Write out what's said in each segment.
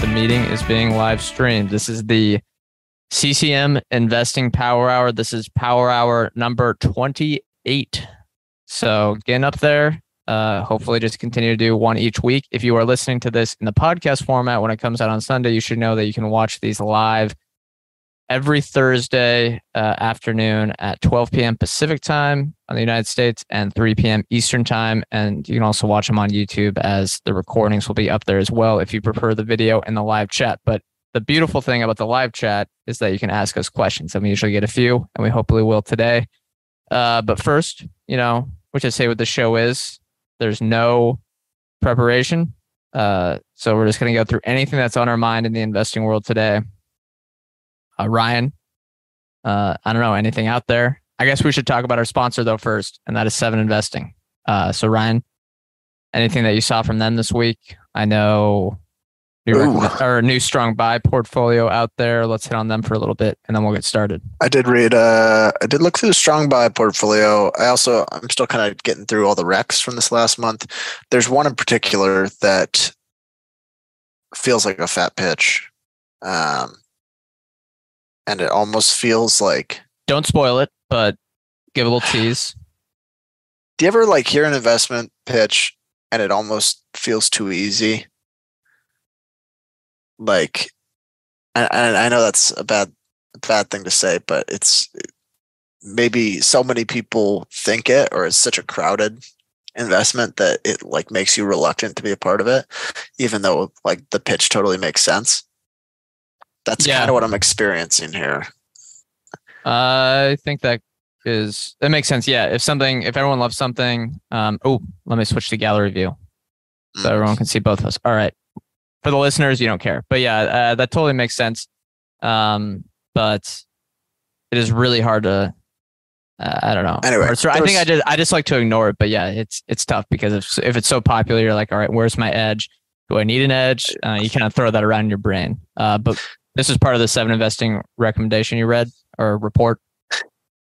The meeting is being live streamed. This is the CCM Investing Power Hour. This is Power Hour number 28. So getting up there. Uh, hopefully, just continue to do one each week. If you are listening to this in the podcast format when it comes out on Sunday, you should know that you can watch these live every Thursday uh, afternoon at 12 p.m. Pacific time on the United States and 3 p.m. Eastern time. And you can also watch them on YouTube as the recordings will be up there as well if you prefer the video and the live chat. But the beautiful thing about the live chat is that you can ask us questions, and we usually get a few, and we hopefully will today. Uh, but first, you know, which I say what the show is, there's no preparation. Uh, so we're just going to go through anything that's on our mind in the investing world today uh, Ryan, uh, I don't know anything out there. I guess we should talk about our sponsor though first, and that is Seven Investing. Uh, so Ryan, anything that you saw from them this week? I know or new strong buy portfolio out there. Let's hit on them for a little bit, and then we'll get started. I did read. Uh, I did look through the strong buy portfolio. I also I'm still kind of getting through all the recs from this last month. There's one in particular that feels like a fat pitch. Um, and it almost feels like don't spoil it, but give a little tease. Do you ever like hear an investment pitch and it almost feels too easy? Like, and I know that's a bad bad thing to say, but it's maybe so many people think it, or it's such a crowded investment that it like makes you reluctant to be a part of it, even though like the pitch totally makes sense. That's yeah. kind of what I'm experiencing here. I think that is that makes sense. Yeah, if something, if everyone loves something, um, oh, let me switch to gallery view so mm. everyone can see both of us. All right, for the listeners, you don't care, but yeah, uh, that totally makes sense. Um, but it is really hard to. Uh, I don't know. Anyway, I think I just I just like to ignore it, but yeah, it's it's tough because if if it's so popular, you're like, all right, where's my edge? Do I need an edge? Uh, you kind of throw that around in your brain. Uh, but this is part of the seven investing recommendation you read or report.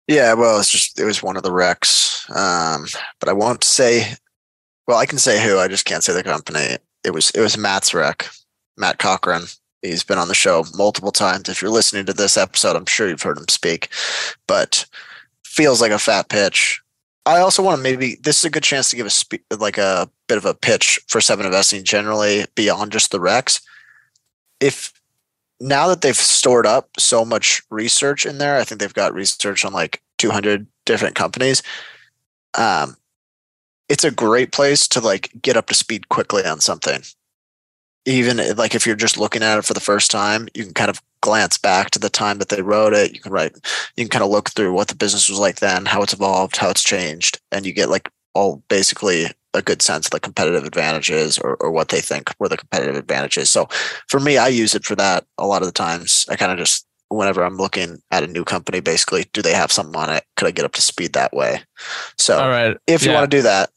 Yeah, well, it's just it was one of the recs, um, but I won't say. Well, I can say who. I just can't say the company. It was it was Matt's rec, Matt Cochrane. He's been on the show multiple times. If you're listening to this episode, I'm sure you've heard him speak. But feels like a fat pitch. I also want to maybe this is a good chance to give a spe- like a bit of a pitch for seven investing generally beyond just the recs. If now that they've stored up so much research in there, I think they've got research on like 200 different companies. Um, it's a great place to like get up to speed quickly on something. Even like if you're just looking at it for the first time, you can kind of glance back to the time that they wrote it. You can write, you can kind of look through what the business was like then, how it's evolved, how it's changed, and you get like all basically a good sense of the competitive advantages or, or what they think were the competitive advantages. So for me, I use it for that a lot of the times. I kind of just whenever I'm looking at a new company, basically, do they have something on it? Could I get up to speed that way? So All right. if you want to do that,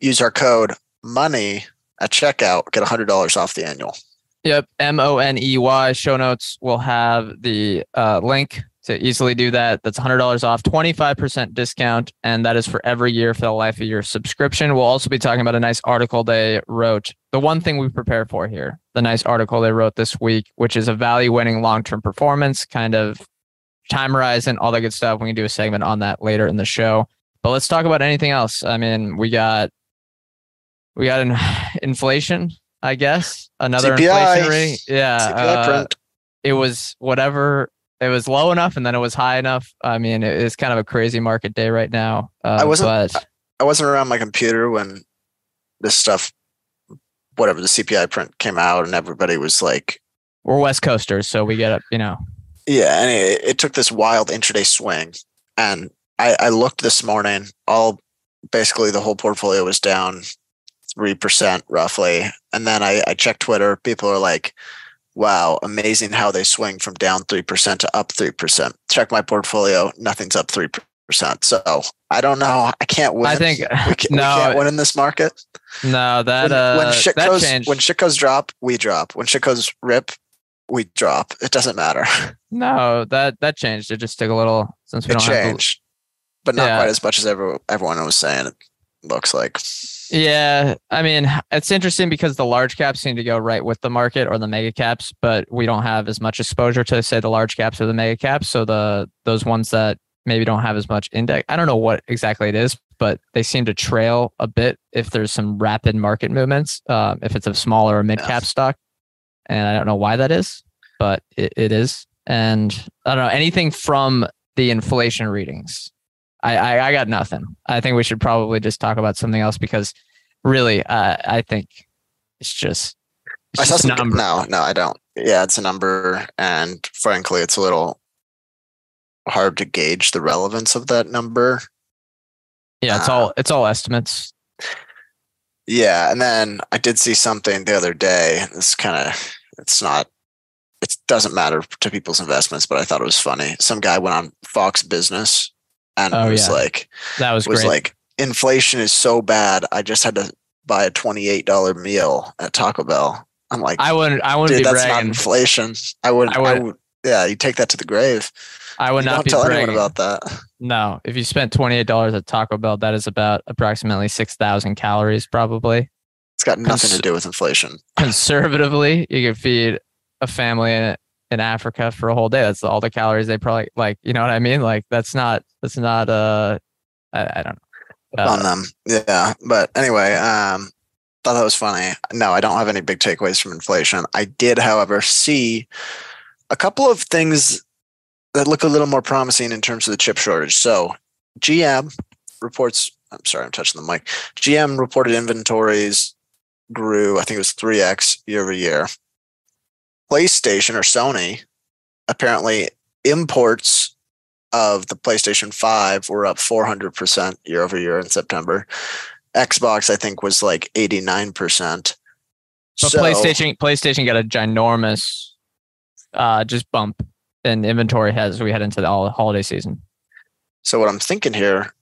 use our code money at checkout, get hundred dollars off the annual. Yep. M O N E Y show notes will have the uh, link to easily do that. That's $100 off, 25% discount, and that is for every year for the life of your subscription. We'll also be talking about a nice article they wrote. The one thing we prepare for here, the nice article they wrote this week, which is evaluating long term performance, kind of time horizon, all that good stuff. We can do a segment on that later in the show. But let's talk about anything else. I mean, we got we got an inflation, I guess. Another CPI. inflationary. Yeah. Uh, it was whatever it was low enough and then it was high enough. I mean, it is kind of a crazy market day right now. Uh, I wasn't. But, I wasn't around my computer when this stuff, whatever the CPI print came out, and everybody was like, "We're West Coasters, so we get up," You know. Yeah, and it, it took this wild intraday swing, and I, I looked this morning. All basically the whole portfolio was down three percent roughly. And then I, I check Twitter. People are like, "Wow, amazing how they swing from down three percent to up three percent." Check my portfolio. Nothing's up three percent. So I don't know. I can't win. I think we, can, no, we can't win in this market. No, that when, uh, when shit that goes changed. when shit goes drop, we drop. When shit goes rip, we drop. It doesn't matter. no, that that changed. It just took a little since we It don't have. changed, but not Yeah. quite as much as everyone everyone was saying. It looks like. Yeah, I mean, it's interesting because the large caps seem to go right with the market or the mega caps, but we don't have as much exposure to say the large caps or the mega caps. So the those ones that maybe don't have as much index. I don't know what exactly it is, but they seem to trail a bit if there's some rapid market movements. Um, if it's a smaller or mid cap stock, and I don't know why that is, but it, it is. And I don't know anything from the inflation readings. I, I I got nothing. I think we should probably just talk about something else because really, uh, I think it's just it's I saw just a some. number. No, no, I don't. Yeah, it's a number, and frankly, it's a little hard to gauge the relevance of that number. Yeah, it's all it's all estimates. Yeah, and then I did see something the other day. It's kind of it's not it doesn't matter to people's investments, but I thought it was funny. Some guy went on Fox Business and Oh, was yeah. like That was, was great. like inflation is so bad. I just had to buy a twenty eight dollar meal at Taco Bell. I'm like, I wouldn't I wouldn't be that's not inflation. I would, I I would- would, yeah, you take that to the grave. I would You not tell bragging. anyone about that. No, if you spent twenty eight dollars at Taco Bell, that is about approximately six thousand calories, probably. It's got nothing Cons- to do with inflation. Conservatively, you could feed a family in, Africa for a whole day. That's all the calories they probably like. You know what I mean? Like that's not that's not uh I, I don't know. on Uh, them. Yeah. But anyway, um, thought that was funny. No, I don't have any big takeaways from inflation. I did, however, see a couple of things that look a little more promising in terms of the chip shortage. So GM reports, I'm sorry, I'm touching the mic. GM reported inventories grew, I think it was 3x year over year. PlayStation or Sony apparently imports of the PlayStation 5 were up 400% year over year in September. Xbox, I think, was like 89%. But So- PlayStation PlayStation got a ginormous uh just bump in inventory as we head into the holiday season. So what I'm thinking here,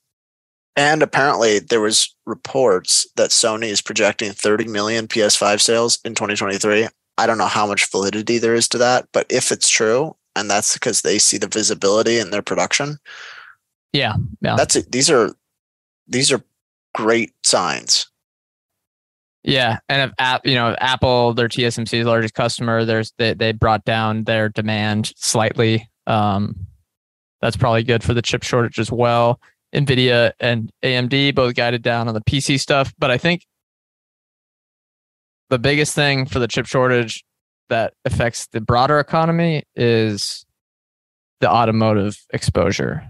and apparently there was reports that Sony is projecting 30 million PS5 sales in 2023. I don't know how much validity there is to that, but if it's true, and that's because they see the visibility in their production, Yeah, yeah. that's it. These are these are great signs. Yeah, and if app, you know, if Apple, their TSMC's largest customer, there's they they brought down their demand slightly. Um, that's probably good for the chip shortage as well. Nvidia and AMD both guided down on the PC stuff, but I think the biggest thing for the chip shortage that affects the broader economy is the automotive exposure,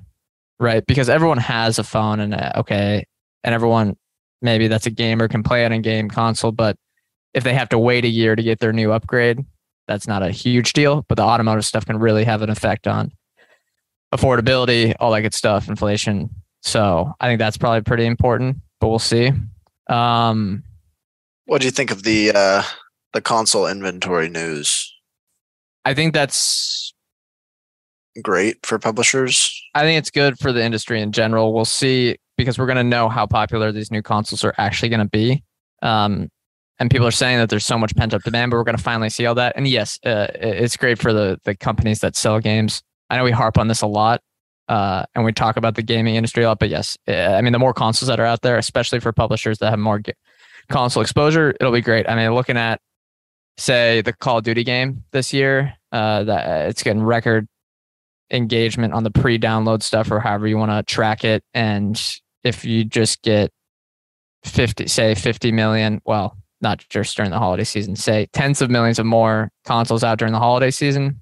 right? Because everyone has a phone and uh, okay, and everyone maybe that's a gamer can play on a game console, but if they have to wait a year to get their new upgrade, that's not a huge deal. But the automotive stuff can really have an effect on affordability, all that good stuff, inflation. So I think that's probably pretty important, but we'll see. Um, What do you think of the uh, the console inventory news? I think that's Great for publishers. I think it's good for the industry in general. We'll see because we're going to know how popular these new consoles are actually going to be. Um, and people are saying that there's so much pent up demand, but we're going to finally see all that. And yes, uh, it's great for the the companies that sell games. I know we harp on this a lot, uh, and we talk about the gaming industry a lot. But yes, uh, I mean the more consoles that are out there, especially for publishers that have more console exposure, it'll be great. I mean, looking at say the Call of Duty game this year, uh, that it's getting record engagement on the pre-download stuff or however you want to track it. And if you just get 50 say 50 million well not just during the holiday season say tens of millions of more consoles out during the holiday season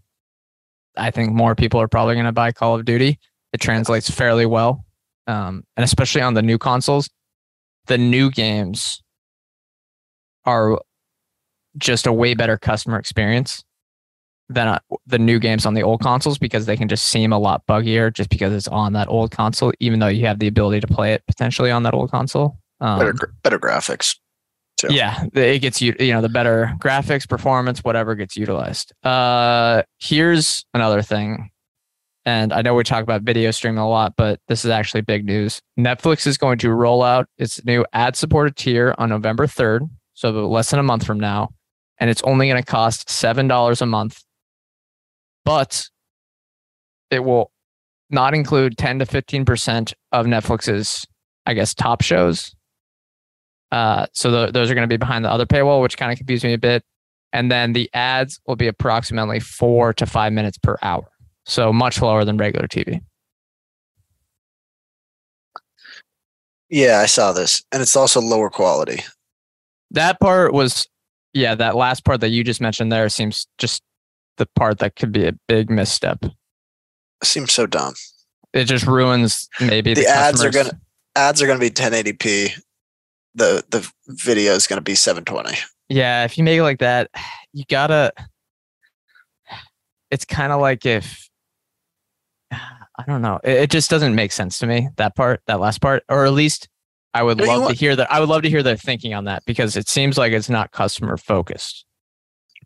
i think more people are probably going to buy call of duty. It translates fairly well um, and especially on the new consoles. The new games are just a way better customer experience than uh, the new games on the old consoles because they can just seem a lot buggier just because it's on that old console, even though you have the ability to play it potentially on that old console. Um, Better better graphics. too. Yeah, it gets you. You know, the better graphics, performance, whatever gets utilized. Uh, here's another thing, and I know we talk about video streaming a lot, but this is actually big news. Netflix is going to roll out its new ad-supported tier on November third, so less than a month from now, and it's only going to cost seven dollars a month, but it will not include 10 to 15% of Netflix's, I guess, top shows. Uh, so the, those are going to be behind the other paywall, which kind of confused me a bit. And then the ads will be approximately four to five minutes per hour. So much lower than regular TV. Yeah, I saw this. And it's also lower quality. That part was, yeah, that last part that you just mentioned there seems just the part that could be a big misstep seems so dumb. It just ruins maybe the, the ads are gonna ads are gonna be 1080p. The the video is gonna be 720. Yeah, if you make it like that, you gotta. It's kind of like if I don't know. It, it just doesn't make sense to me that part, that last part, or at least I would love to hear that. I would love to hear their thinking on that because it seems like it's not customer focused.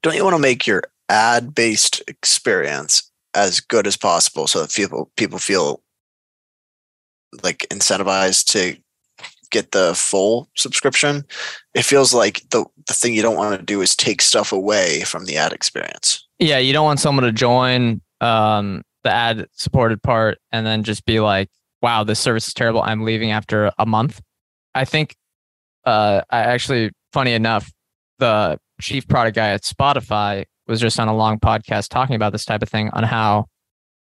Don't you want to make your ad based experience as good as possible so that people people feel like incentivized to get the full subscription? It feels like the the thing you don't want to do is take stuff away from the ad experience. Yeah, you don't want someone to join um, the ad supported part and then just be like, "Wow, this service is terrible. I'm leaving after a month." I think, uh, I actually, funny enough, the chief product guy at Spotify was just on a long podcast talking about this type of thing on how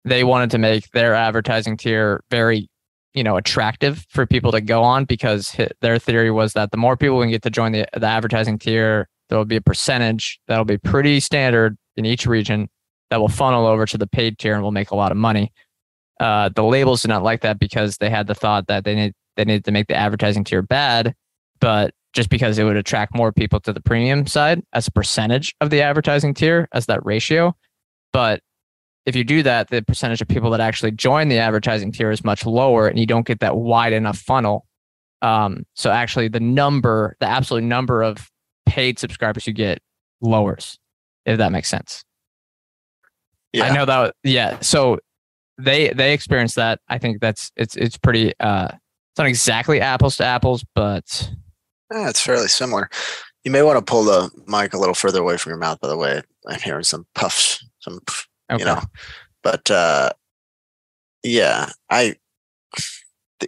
they wanted to make their advertising tier very, you know, attractive for people to go on because their theory was that the more people can get to join the the advertising tier, there will be a percentage that'll be pretty standard in each region that will funnel over to the paid tier and will make a lot of money. Uh, the labels did not like that because they had the thought that they need they needed to make the advertising tier bad, but just because it would attract more people to the premium side as a percentage of the advertising tier as that ratio. But if you do that, the percentage of people that actually join the advertising tier is much lower, and you don't get that wide enough funnel. Um, so actually, the number, the absolute number of paid subscribers you get lowers, if that makes sense. Yeah. I know that. Yeah. So they they experience that. I think that's it's it's pretty. uh It's not exactly apples to apples, but Yeah, it's fairly similar. You may want to pull the mic a little further away from your mouth. By the way, I'm hearing some puffs, some pff, okay. you know. But uh, yeah, I.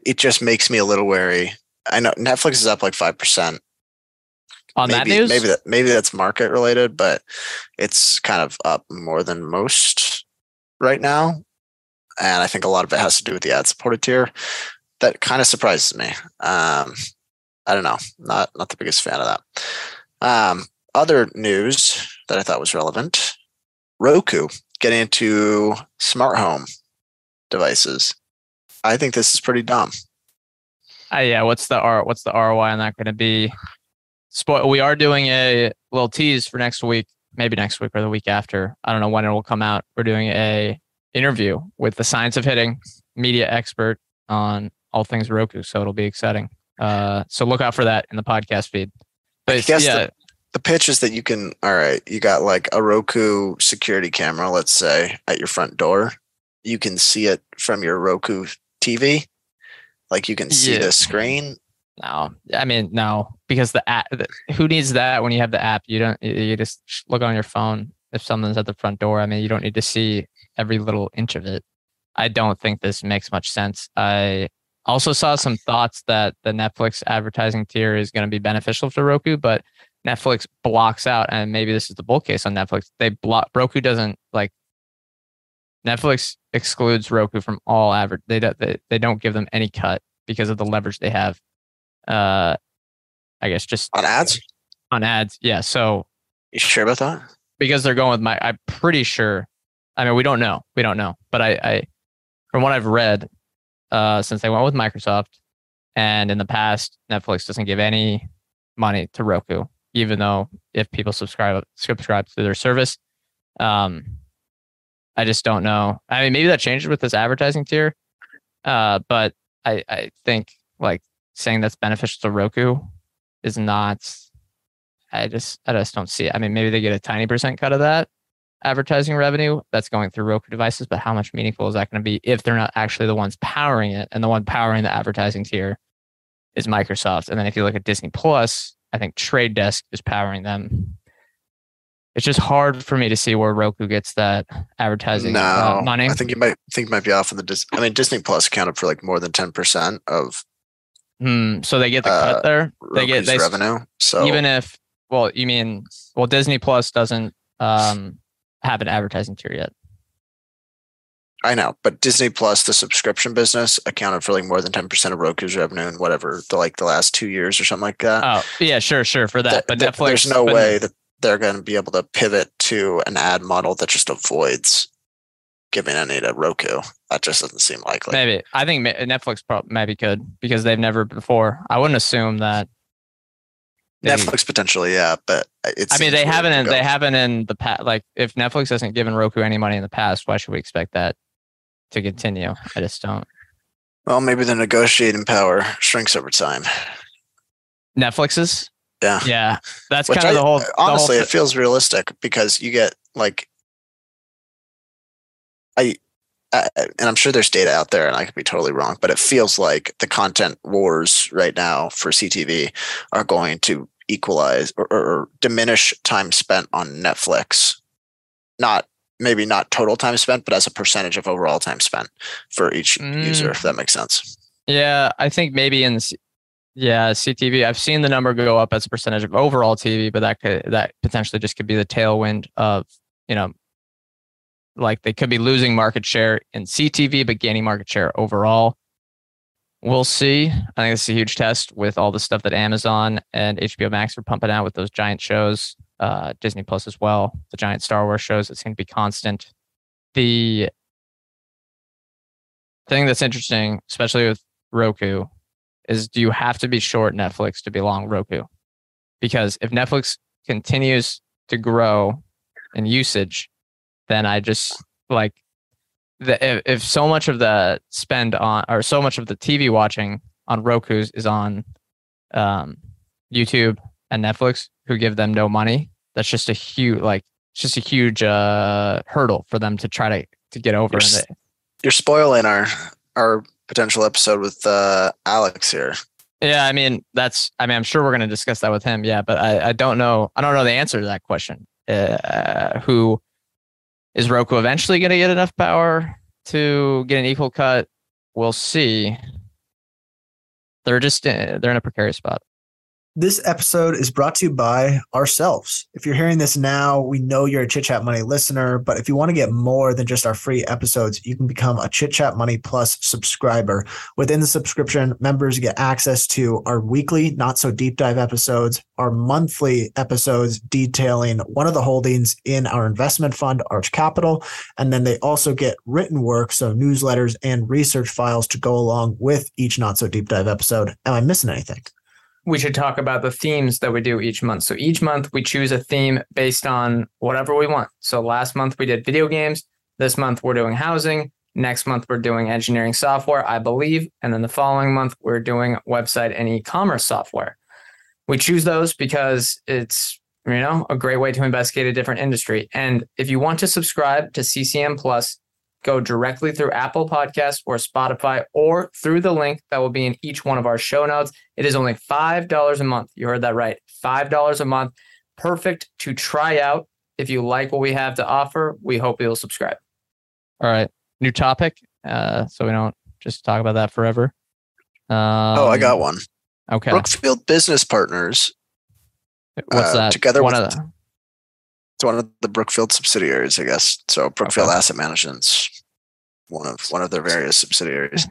It just makes me a little wary. I know Netflix is up like five percent. on maybe, that news, maybe that maybe that's market related, but it's kind of up more than most right now. And I think a lot of it has to do with the ad supported tier. That kind of surprises me. Um, I don't know. Not not the biggest fan of that. Um, other news that I thought was relevant: Roku getting into smart home devices. I think this is pretty dumb. Uh, yeah, what's the R? What's the ROI on that going to be? Spoil. We are doing a little tease for next week, maybe next week or the week after. I don't know when it will come out. We're doing a interview with the Science of Hitting media expert on all things Roku, so it'll be exciting. Uh, so look out for that in the podcast feed. But I guess yeah, the pitch is that you can all right you got like a roku security camera let's say at your front door you can see it from your roku tv like you can see Yeah. the screen no, I mean no, because the app. The, who needs that when you have the app? You don't. You you just look on your phone if someone's at the front door. I mean, you don't need to see every little inch of it. I don't think this makes much sense. I also saw some thoughts that the Netflix advertising tier is going to be beneficial for Roku, but Netflix blocks out, and maybe this is the bull case on Netflix. They block Roku doesn't like Netflix excludes Roku from all advert. They don't they, they don't give them any cut because of the leverage they have. Uh, I guess just on ads on ads. Yeah. So you sure about that because they're going with my, I'm pretty sure. I mean, we don't know. We don't know. But I, I from what I've read, uh, since they went with Microsoft, and in the past, Netflix doesn't give any money to Roku, even though if people subscribe subscribe to their service, um, I just don't know. I mean, maybe that changes with this advertising tier, uh, but I, I think like saying that's beneficial to Roku is not I just I just don't see it. I mean, maybe they get a tiny percent cut of that advertising revenue that's going through Roku devices, but how much meaningful is that going to be if they're not actually the ones powering it and the one powering the advertising tier is Microsoft. And then if you look at Disney Plus, I think Trade Desk is powering them. It's just hard for me to see where Roku gets that advertising no, uh, money. I think you might think you might be off on the. Dis- I mean, Disney Plus accounted for like more than ten percent of Hmm, so they get the Uh, cut there. They get they revenue. So even if well, you mean well, Disney Plus doesn't um have an advertising tier yet. I know, but Disney Plus, the subscription business, accounted for like more than ten percent of Roku's revenue in whatever the like the last two years or something like that. Oh yeah, sure, sure for that. Th- but th- Netflix, there's no but- way that they're going to be able to pivot to an ad model that just avoids giving any to Roku. That just doesn't seem likely. Maybe I think Netflix prob- maybe could because they've never before. I wouldn't assume that. Netflix potentially, yeah, but it's. I mean, they haven't. In, they haven't in the past. Like, if Netflix hasn't given Roku any money in the past, why should we expect that to continue? I just don't. Well, maybe the negotiating power shrinks over time. Netflix's. Yeah. Yeah, that's kind of the whole. the whole honestly, it feels realistic because you get like, I, I, and I'm sure there's data out there, and I could be totally wrong, but it feels like the content wars right now for CTV are going to equalize or, or, diminish time spent on Netflix. Not maybe not total time spent, but as a percentage of overall time spent for each user, Mm. if that makes sense. Yeah, I think maybe in yeah CTV, I've seen the number go up as a percentage of overall TV, but that could that potentially just could be the tailwind of you know, like they could be losing market share in CTV but gaining market share overall. We'll see. I think it's a huge test with all the stuff that Amazon and HBO Max are pumping out with those giant shows, uh, Disney Plus as well, the giant Star Wars shows that seem to be constant. The thing that's interesting, especially with Roku, is do you have to be short Netflix to be long Roku? Because if Netflix continues to grow in usage, then I just like the if, so much of the spend on or so much of the TV watching on Roku's is on um, YouTube and Netflix, who give them no money. That's just a huge like it's just a huge uh, hurdle for them to try to to get over. You're And s- they- You're spoiling our our potential episode with uh, Alex here. Yeah, I mean that's. I mean, I'm sure we're going to discuss that with him. Yeah, but I, I don't know. I don't know the answer to that question. Uh, who is Roku eventually going to get enough power to get an equal cut? We'll see. They're just uh, they're in a precarious spot. This episode is brought to you by ourselves. If you're hearing this now, we know you're a Chit Chat Money listener, but if you want to get more than just our free episodes, you can become a Chit Chat Money Plus subscriber. Within the subscription, members get access to our weekly, not so deep dive episodes, our monthly episodes detailing one of the holdings in our investment fund, Arch Capital, and then they also get written work, so newsletters and research files to go along with each not so deep dive episode. Am I missing anything? We should talk about the themes that we do each month. So each month we choose a theme based on whatever we want. So last month we did video games. This month we're doing housing. Next month we're doing engineering software, I believe. And then the following month we're doing website and e-commerce software. We choose those because it's you know a great way to investigate a different industry. And if you want to subscribe to CCM Plus, go directly through Apple Podcasts or Spotify or through the link that will be in each one of our show notes. It is only $5 a month. You heard that right. $5 a month. Perfect to try out. If you like what we have to offer, we hope you'll subscribe. All right, new topic. Uh, so we don't just talk about that forever. Um, oh, I got one. Okay, Brookfield Business Partners. what's uh, that? together one with- of the, It's one of the Brookfield subsidiaries, I guess. So Brookfield Okay. Asset Management's one of one of their various subsidiaries.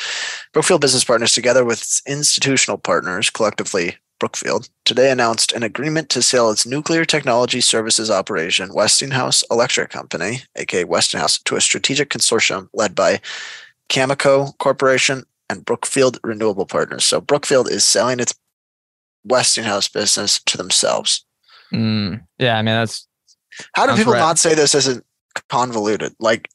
Brookfield Business Partners, together with its institutional partners, collectively Brookfield, today announced an agreement to sell its nuclear technology services operation, Westinghouse Electric Company, aka Westinghouse, to a strategic consortium led by Cameco Corporation and Brookfield Renewable Partners. So Brookfield is selling its Westinghouse business to themselves. Mm, yeah, I mean that's How do Sounds people right. not say this isn't convoluted? Like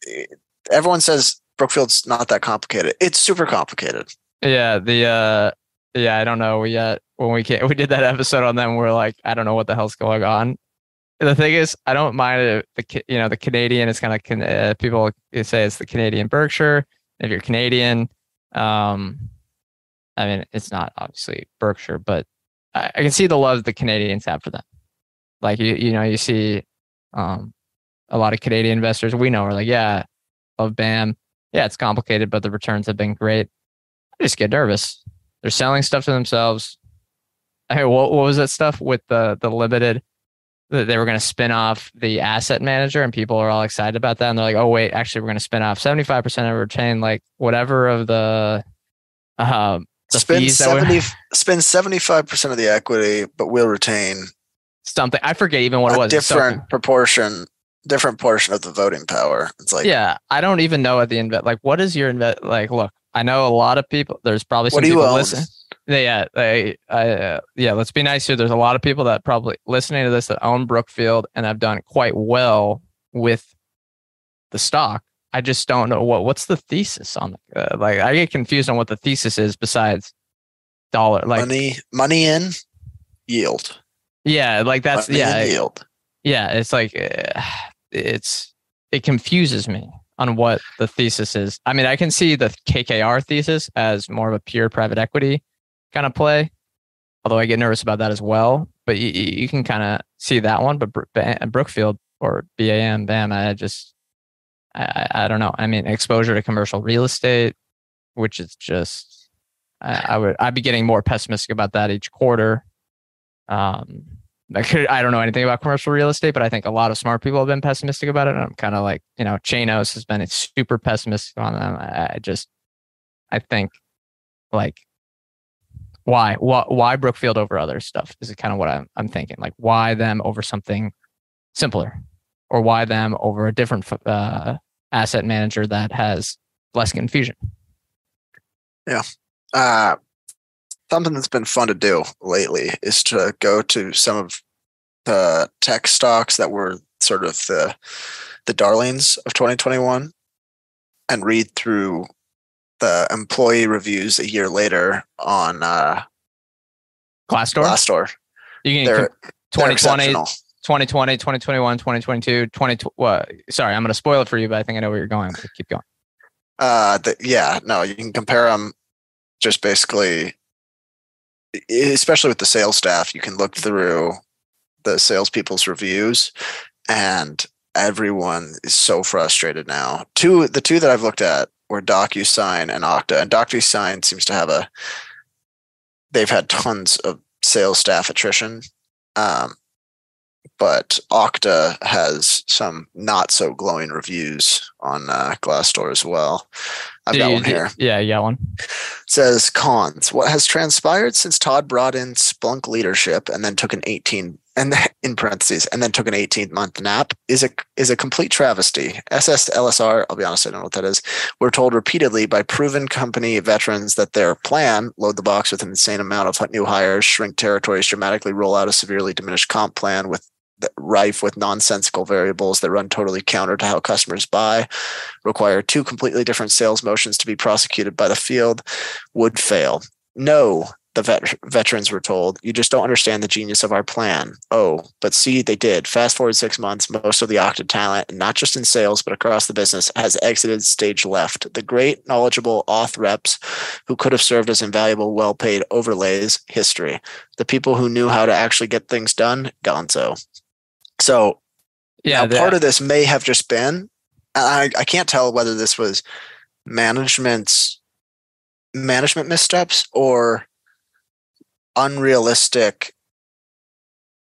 everyone says Brookfield's not that complicated. It's super complicated. yeah the uh yeah, I don't know yet. When we came, we did that episode on them, we're like, I don't know what the hell's going on. The thing is, I don't mind it, the you know the Canadian. It's kind of uh, people say it's the Canadian Berkshire. If you're Canadian, um, I mean, it's not obviously Berkshire, but I, I can see the love the Canadians have for them. Like you, you know, you see um, a lot of Canadian investors we know are like, yeah, love BAM. Yeah, it's complicated, but the returns have been great. I just get nervous. They're selling stuff to themselves. Hey, what, what was that stuff with the the limited? That they were going to spin off the asset manager, and people are all excited about that. And they're like, "Oh wait, actually, we're going to spin off seventy five percent of retain, like whatever of the um, the spend fees that were- seventy spend seventy five percent of the equity, but we'll retain something. I forget even what it was. Different something- proportion, different portion of the voting power. It's like, yeah, I don't even know at the invest. Like, what is your invest? Like, look, I know a lot of people. There's probably some what do you people own? listen. Yeah, they, I, uh, yeah. Let's be nice here. There's a lot of people that probably listening to this that own Brookfield and have done quite well with the stock. I just don't know what what's the thesis on. Uh, like, I get confused on what the thesis is besides dollar. Like, money, money in, yield. Yeah, like that's yeah, yield. yeah it's like uh, it's it confuses me on what the thesis is. I mean i can see the kkr thesis as more of a pure private equity kind of play although i get nervous about that as well but you, you can kind of see that one but brookfield or bam bam i just I, I I don't know. I mean exposure to commercial real estate which is just I, I would i'd be getting more pessimistic about that each quarter um I could I don't know anything about commercial real estate, but I think a lot of smart people have been pessimistic about it. And I'm kind of like, you know, Chanos has been super pessimistic on them. I, I just I think like why why why Brookfield over other stuff is kind of what I'm I'm thinking. Like why them over something simpler, or why them over a different uh, asset manager that has less confusion. Yeah. Uh, something that's been fun to do lately is to go to some of the tech stocks that were sort of the the darlings of 2021 and read through the employee reviews a year later on uh, Glassdoor, Glassdoor. you can They're, com- they're 2020, 2020, 2021, 2022, 20, what? Sorry, I'm going to spoil it for you, but I think I know where you're going. Keep going. Uh, the, yeah, no, you can compare them just basically, especially with the sales staff, you can look through the salespeople's reviews and everyone is so frustrated now. Two, the two that I've looked at were DocuSign and Okta, and DocuSign seems to have a, they've had tons of sales staff attrition. Um, but Okta has some not so glowing reviews on uh, Glassdoor as well. I've Do got you- one here. Yeah, got one. says cons. What has transpired since Todd brought in Splunk leadership and then took an 18 and in parentheses and then took an 18 month nap is a is a complete travesty. SSLSR, I'll be honest, I don't know what that is. We're told repeatedly by proven company veterans that their plan, load the box with an insane amount of new hires, shrink territories dramatically, roll out a severely diminished comp plan with rife with nonsensical variables that run totally counter to how customers buy, require two completely different sales motions to be prosecuted by the field, would fail. No, the vet- veterans were told, you just don't understand the genius of our plan. Oh, but see, they did. Fast forward six months, most of the Okta talent, not just in sales, but across the business, has exited stage left. The great, knowledgeable auth reps who could have served as invaluable, well paid overlays, history. The people who knew how to actually get things done, gonzo. So Yeah, now, part of this may have just been, I, I can't tell whether this was management's management missteps or unrealistic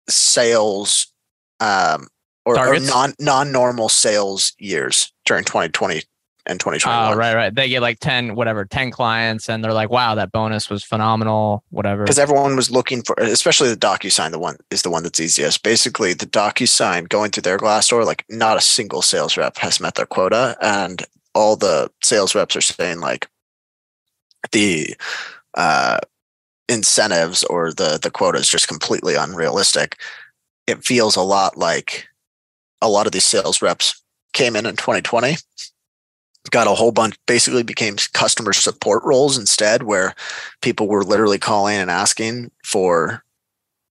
sales um, or, or non non normal sales years during 2020 and 2021. Oh, right, right. They get like 10, whatever, 10 clients, and they're like, wow, that bonus was phenomenal, whatever. because everyone was looking for especially the DocuSign the one is the one that's easiest. Basically, the DocuSign going through their Glassdoor, like not a single sales rep has met their quota, and all the sales reps are saying like the uh, incentives or the the quota is just completely unrealistic. It feels a lot like a lot of these sales reps came in in 2020 got a whole bunch basically became customer support roles instead where people were literally calling and asking for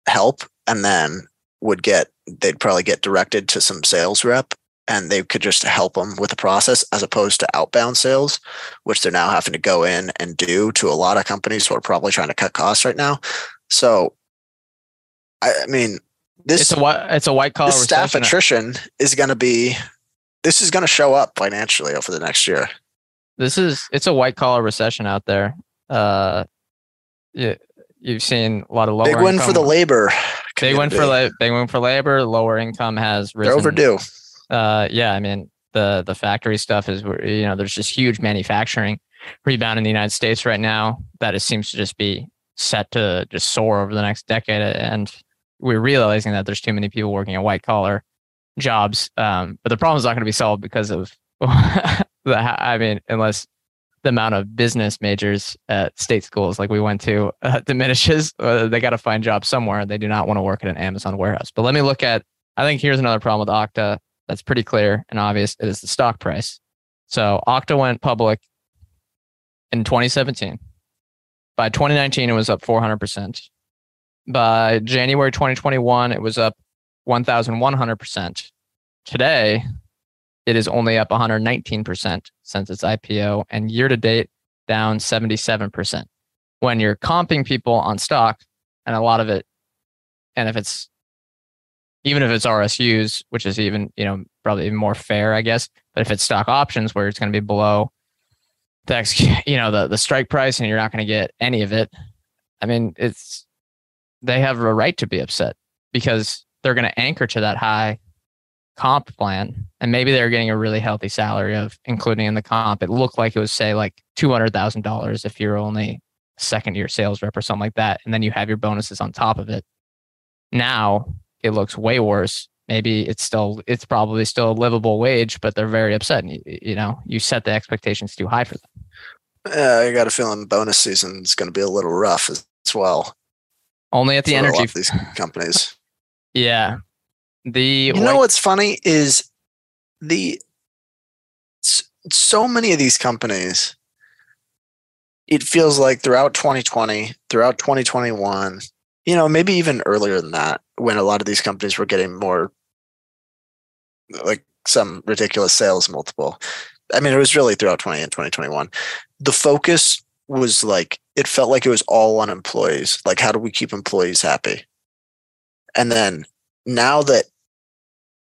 help and then would get they'd probably get directed to some sales rep and they could just help them with the process as opposed to outbound sales which they're now having to go in and do to a lot of companies who are probably trying to cut costs right now. So i, I mean this it's a it's a white collar staff attrition is going to be this is going to show up financially over the next year this is it's a white collar recession out there. Uh, yeah, you've seen a lot of lower big win for the labor Big win for la- big win for labor. Lower income has risen. they're overdue Uh, yeah, I mean the the factory stuff is you know there's just huge manufacturing rebound in the United States right now that it seems to just be set to just soar over the next decade, and we're realizing that there's too many people working at white collar jobs. Um, but the problem is not going to be solved because of the. I mean, unless the amount of business majors at state schools like we went to uh, diminishes, uh, they got to find jobs somewhere. They do not want to work at an Amazon warehouse. But let me look at. I think here's another problem with Okta that's pretty clear and obvious. It is the stock price. So Okta went public in 2017. By 2019, it was up 400%. By January 2021, it was up 1,100%. Today, it is only up 119% since its IPO, and year to date, down 77%. When you're comping people on stock, and a lot of it, and if it's even if it's RSUs, which is even, you know, probably even more fair, I guess. But if it's stock options where it's going to be below the, ex- you know, the, the strike price and you're not going to get any of it, I mean, it's, they have a right to be upset because they're going to anchor to that high comp plan. And maybe they're getting a really healthy salary of including in the comp. It looked like it was say like $200,000 if you're only second year sales rep or something like that. And then you have your bonuses on top of it. Now it looks way worse. Maybe it's still, it's probably still a livable wage, but they're very upset. And you, you know, you set the expectations too high for them. Yeah, I got a feeling bonus season is going to be a little rough as, as well. Only at the energy. of these companies. Yeah. The You know what's funny is the so many of these companies. It feels like throughout 2020, throughout 2021, you know, maybe even earlier than that, when a lot of these companies were getting more like some ridiculous sales multiple. I mean, it was really throughout 20 and 2021. The focus was like it felt like it was all on employees. Like, how do we keep employees happy? And then now that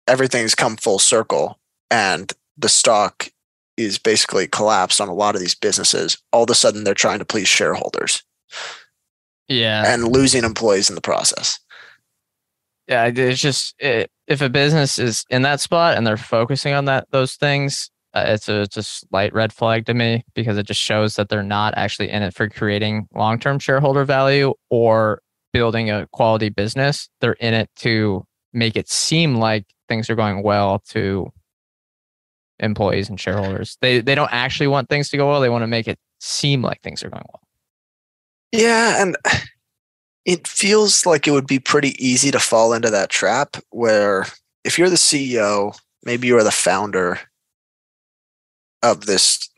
everything's come full circle and the stock is basically collapsed on a lot of these businesses, all of a sudden they're trying to please shareholders yeah. and losing employees in the process. yeah it's just it, if a business is in that spot and they're focusing on that those things uh, it's a it's a slight red flag to me because it just shows that they're not actually in it for creating long-term shareholder value or building a quality business they're in it to make it seem like things are going well to employees and shareholders. They they don't actually want things to go well they want to make it seem like things are going well. Yeah, and it feels like it would be pretty easy to fall into that trap where if you're the CEO, maybe you are the founder of this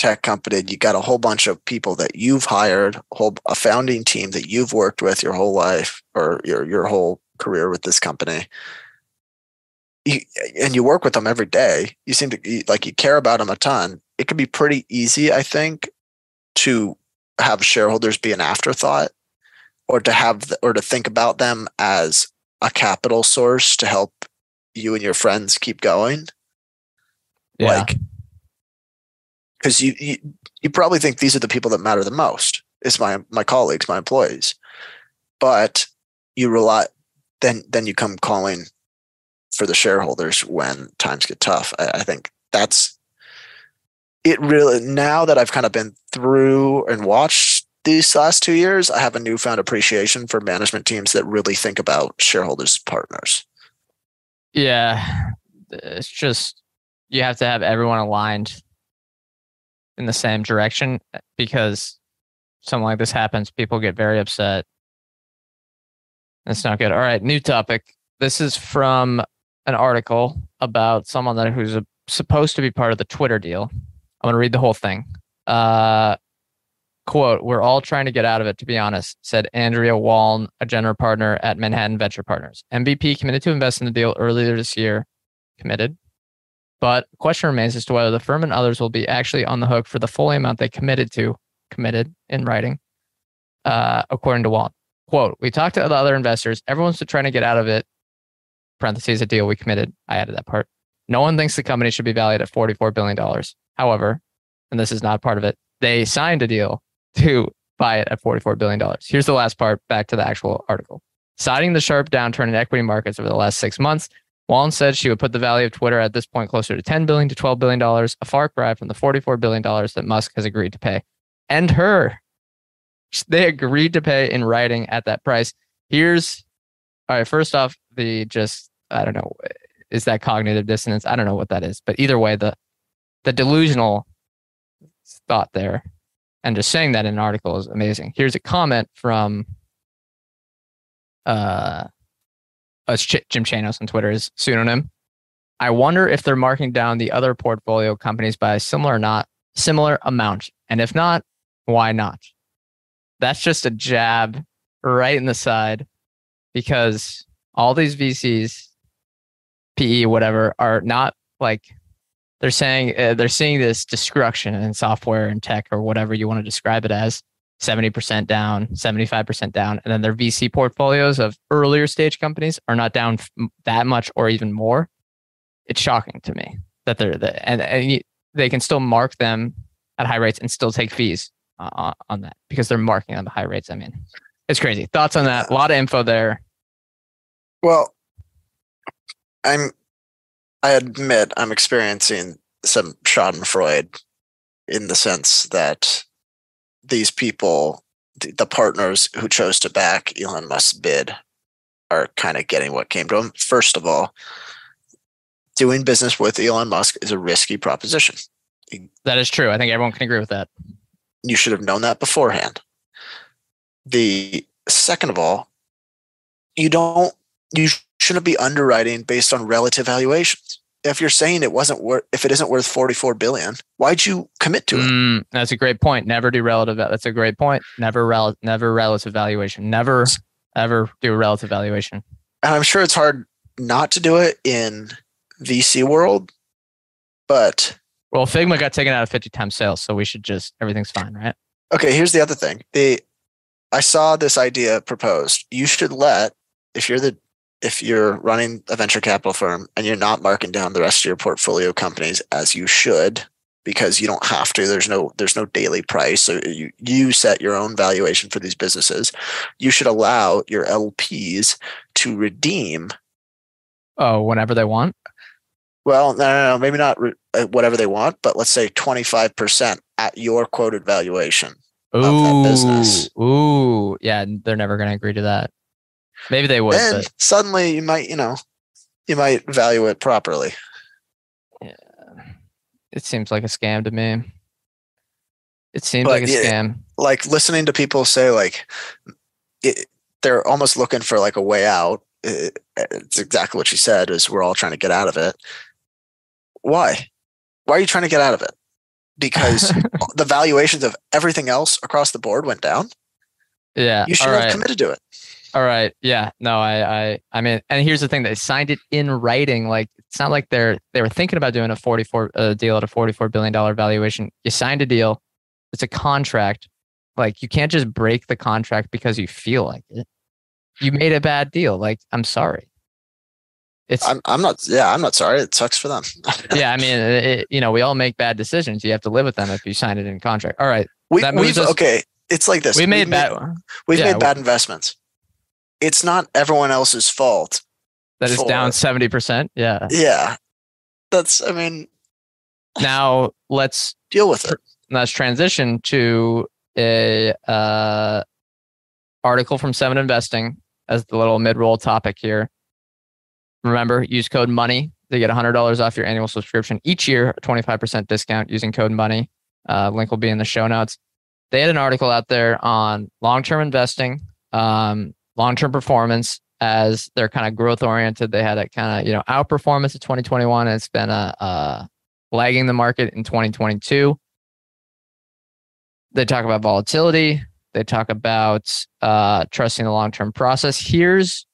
tech company, and you got a whole bunch of people that you've hired, a whole a founding team that you've worked with your whole life or your your whole career with this company. You, and you work with them every day. You seem to like you care about them a ton. It could be pretty easy, I think, to have shareholders be an afterthought or to have the, or to think about them as a capital source to help you and your friends keep going yeah like because you, you you probably think these are the people that matter the most. Is my my colleagues my employees. But you rely then then you come calling for the shareholders when times get tough. I, I think that's it really now that i've kind of been through and watched these last two years i have a newfound appreciation for management teams that really think about shareholders partners. Yeah, it's just you have to have everyone aligned in the same direction eh, because something like this happens, people get very upset. That's not good. All right, new topic. This is from an article about someone that who's a, supposed to be part of the Twitter deal. I'm going to read the whole thing. Uh, quote, we're all trying to get out of it, to be honest, said Andrea Walne, a general partner at Manhattan Venture Partners. MVP committed to invest in the deal earlier this year. Committed. But question remains as to whether the firm and others will be actually on the hook for the full amount they committed to, committed in writing, uh, according to Walne. Quote, we talked to the other investors. Everyone's trying to get out of it. Parentheses, a deal we committed. I added that part. No one thinks the company should be valued at $44 billion. However, and this is not part of it, they signed a deal to buy it at $44 billion. Here's the last part back to the actual article. Citing the sharp downturn in equity markets over the last six months, Walne said she would put the value of Twitter at this point closer to 10 billion to $12 billion, a far cry from the $44 billion that Musk has agreed to pay. And her. They agreed to pay in writing at that price. Here's, all right, first off, the just, I don't know, is that cognitive dissonance? I don't know what that is. But either way, the, the delusional thought there and just saying that in an article is amazing. Here's a comment from uh, uh Jim Chanos on Twitter is pseudonym. I wonder if they're marking down the other portfolio companies by a similar not similar amount, and if not, why not? That's just a jab right in the side because all these VCs, PE, whatever, are not like they're saying uh, they're seeing this destruction in software and tech or whatever you want to describe it as 70% down 75% down and then their vc portfolios of earlier stage companies are not down that much or even more. It's shocking to me that they're the, and, and they can still mark them at high rates and still take fees uh, on that because they're marking on the high rates i mean. It's crazy. Thoughts on that? A lot of info there. Well i'm I admit I'm experiencing some Schadenfreude in the sense that these people, the, partners who chose to back Elon Musk's bid, are kind of getting what came to them. First of all, doing business with Elon Musk is a risky proposition. That is true. I think everyone can agree with that. You should have known that beforehand. The second of all, you don't you shouldn't be underwriting based on relative valuations. If you're saying it wasn't worth, if it isn't worth 44 billion, why'd you commit to it? Mm, that's a great point. Never do relative. That's a great point. Never rel, never relative valuation. Never ever do a relative valuation. And I'm sure it's hard not to do it in VC world, but well, Figma got taken out of 50 times sales, so we should just everything's fine, right? Okay, here's the other thing. The I saw this idea proposed. You should let if you're the if you're running a venture capital firm and you're not marking down the rest of your portfolio companies as you should because you don't have to there's no there's no daily price so you you set your own valuation for these businesses you should allow your lps to redeem. Oh whenever they want? Well no no, no maybe not re- uh, whatever they want but let's say 25% at your quoted valuation ooh, of that business. ooh yeah they're never going to agree to that Maybe they would. And but. suddenly you might, you know, you might value it properly. Yeah. It seems like a scam to me. It seems but like a yeah, scam. Like listening to people say like it, they're almost looking for like a way out. It, it's exactly what she said is we're all trying to get out of it. Why? Why are you trying to get out of it? Because the valuations of everything else across the board went down. Yeah. You should have right. committed to it. All right. Yeah. No, I, I, I mean, and here's the thing: they signed it in writing. Like, it's not like they're they were thinking about doing a 44 uh, deal at a 44 billion dollar valuation. You signed a deal. It's a contract. Like, you can't just break the contract because you feel like it. You made a bad deal. Like, I'm sorry. It's. I'm. I'm not. Yeah, I'm not sorry. It sucks for them. yeah, I mean, it, you know, we all make bad decisions. You have to live with them if you sign it in contract. All right. We, we've us, okay. It's like this. We made we've bad. Made, we've yeah, made bad investments it's not everyone else's fault. That is for, down 70%. Yeah. Yeah. That's, I mean, now let's deal with it. Let's transition to a uh, article from Seven Investing as the little mid-roll topic here. Remember, use code MONEY to get $100 off your annual subscription each year, 25% discount using code MONEY. Uh, link will be in the show notes. They had an article out there on long-term investing, um, long term performance as they're kind of growth oriented. They had a kind of you know outperformance of 2021. And it's been a, a lagging the market in 2022. They talk about volatility. They talk about uh, trusting the long term process. Here's,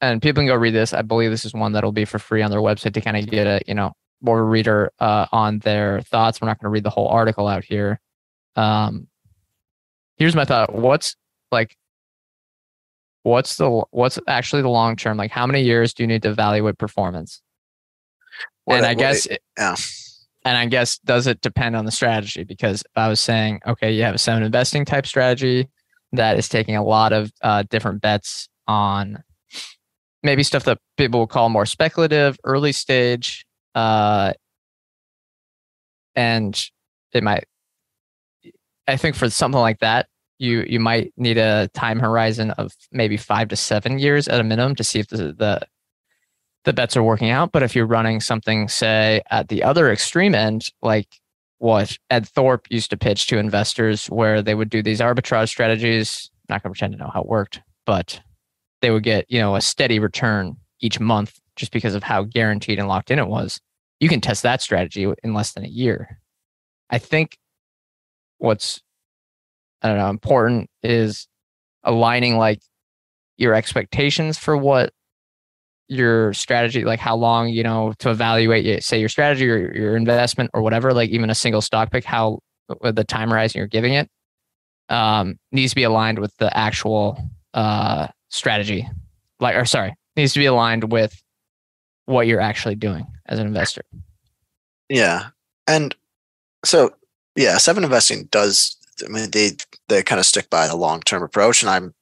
and people can go read this. I believe this is one that'll be for free on their website to kind of get a you know more reader uh, on their thoughts. We're not going to read the whole article out here. Um, here's my thought. What's like what's the what's actually the long term? Like how many years do you need to evaluate performance? What- and i what- guess it- yeah. and i guess does it depend on the strategy? Because if i was saying okay you have a seven investing type strategy that is taking a lot of uh, different bets on maybe stuff that people will call more speculative early stage uh, and it might i think for something like that you you might need a time horizon of maybe five to seven years at a minimum to see if the the, the bets are working out. But if you're running something, say at the other extreme end, like what Ed Thorp used to pitch to investors, where they would do these arbitrage strategies. I'm Not going to pretend to know how it worked, but they would get you know a steady return each month just because of how guaranteed and locked in it was. You can test that strategy in less than a year. I think what's I don't know, important is aligning like your expectations for what your strategy, like how long, you know, to evaluate, say your strategy or your investment or whatever, like even a single stock pick, how the time horizon you're giving it, um, needs to be aligned with the actual uh, strategy. Like, or sorry, needs to be aligned with what you're actually doing as an investor. Yeah. And so yeah, seven investing does I mean they they kind of stick by the long term approach. And I'm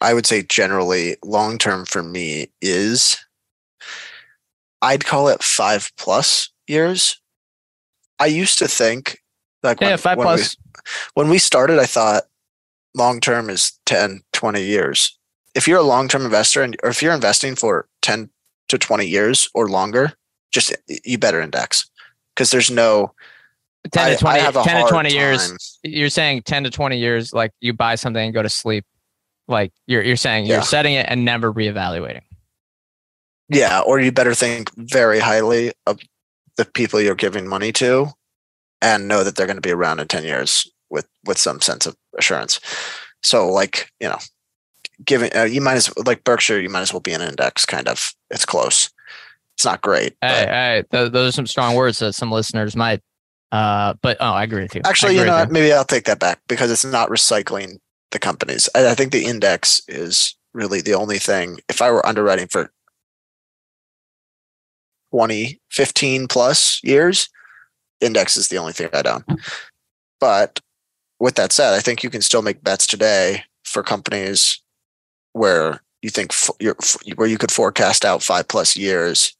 I would say generally long term for me is I'd call it five plus years. I used to think like Yeah, when, five when plus. We, when we started, I thought long term is 10, 20 years. If you're a long term investor and or if you're investing for 10 to 20 years or longer, just you better index because there's no 10 I- to 20, I have a 10 to hard 20 years. time. you're saying 10 to 20 years like you buy something and go to sleep like you're you're saying Yeah. you're setting it and never reevaluating Yeah, or you better think very highly of the people you're giving money to and know that they're going to be around in 10 years with with some sense of assurance. So like, you know, giving uh, you might as like Berkshire, you might as well be an index kind of. It's close. It's not great. hey, but- hey, th- those are some strong words that some listeners might uh but oh i agree with you Actually, you know what? Maybe I'll take that back because it's not recycling the companies. I, I think the index is really the only thing. If I were underwriting for 20, 15 plus years, index is the only thing I don't. But with that said, I think you can still make bets today for companies where you think f- you're, f- where you could forecast out five plus years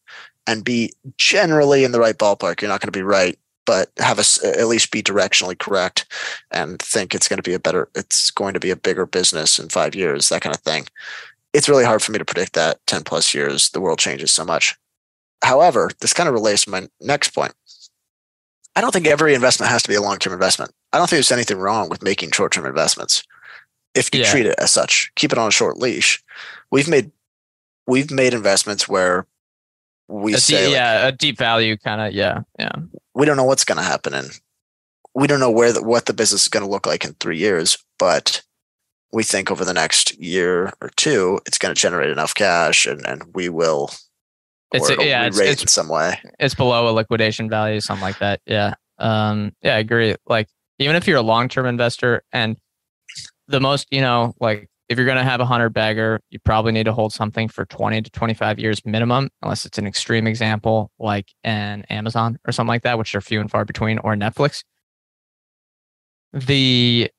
and be generally in the right ballpark. You're not going to be right but have us at least be directionally correct and think it's going to be a better it's going to be a bigger business in five years that kind of thing. It's really hard for me to predict that 10 plus years the world changes so much. However this kind of relates to my next point. I don't think every investment has to be a long-term investment. I don't think there's anything wrong with making short-term investments if you Yeah. treat it as such. Keep it on a short leash. We've made we've made investments where we a say deep, like, yeah a deep value kind of yeah yeah we don't know what's going to happen and we don't know where the, what the business is going to look like in three years but we think over the next year or two it's going to generate enough cash and, and we will It's a- yeah, it's- it's- in some way. it's below a liquidation value something like that yeah. Um yeah i agree. Like even if you're a long-term investor and the most you know like if you're going to have a hundred bagger you probably need to hold something for 20 to 25 years minimum unless it's an extreme example like an amazon or something like that which are few and far between or netflix. The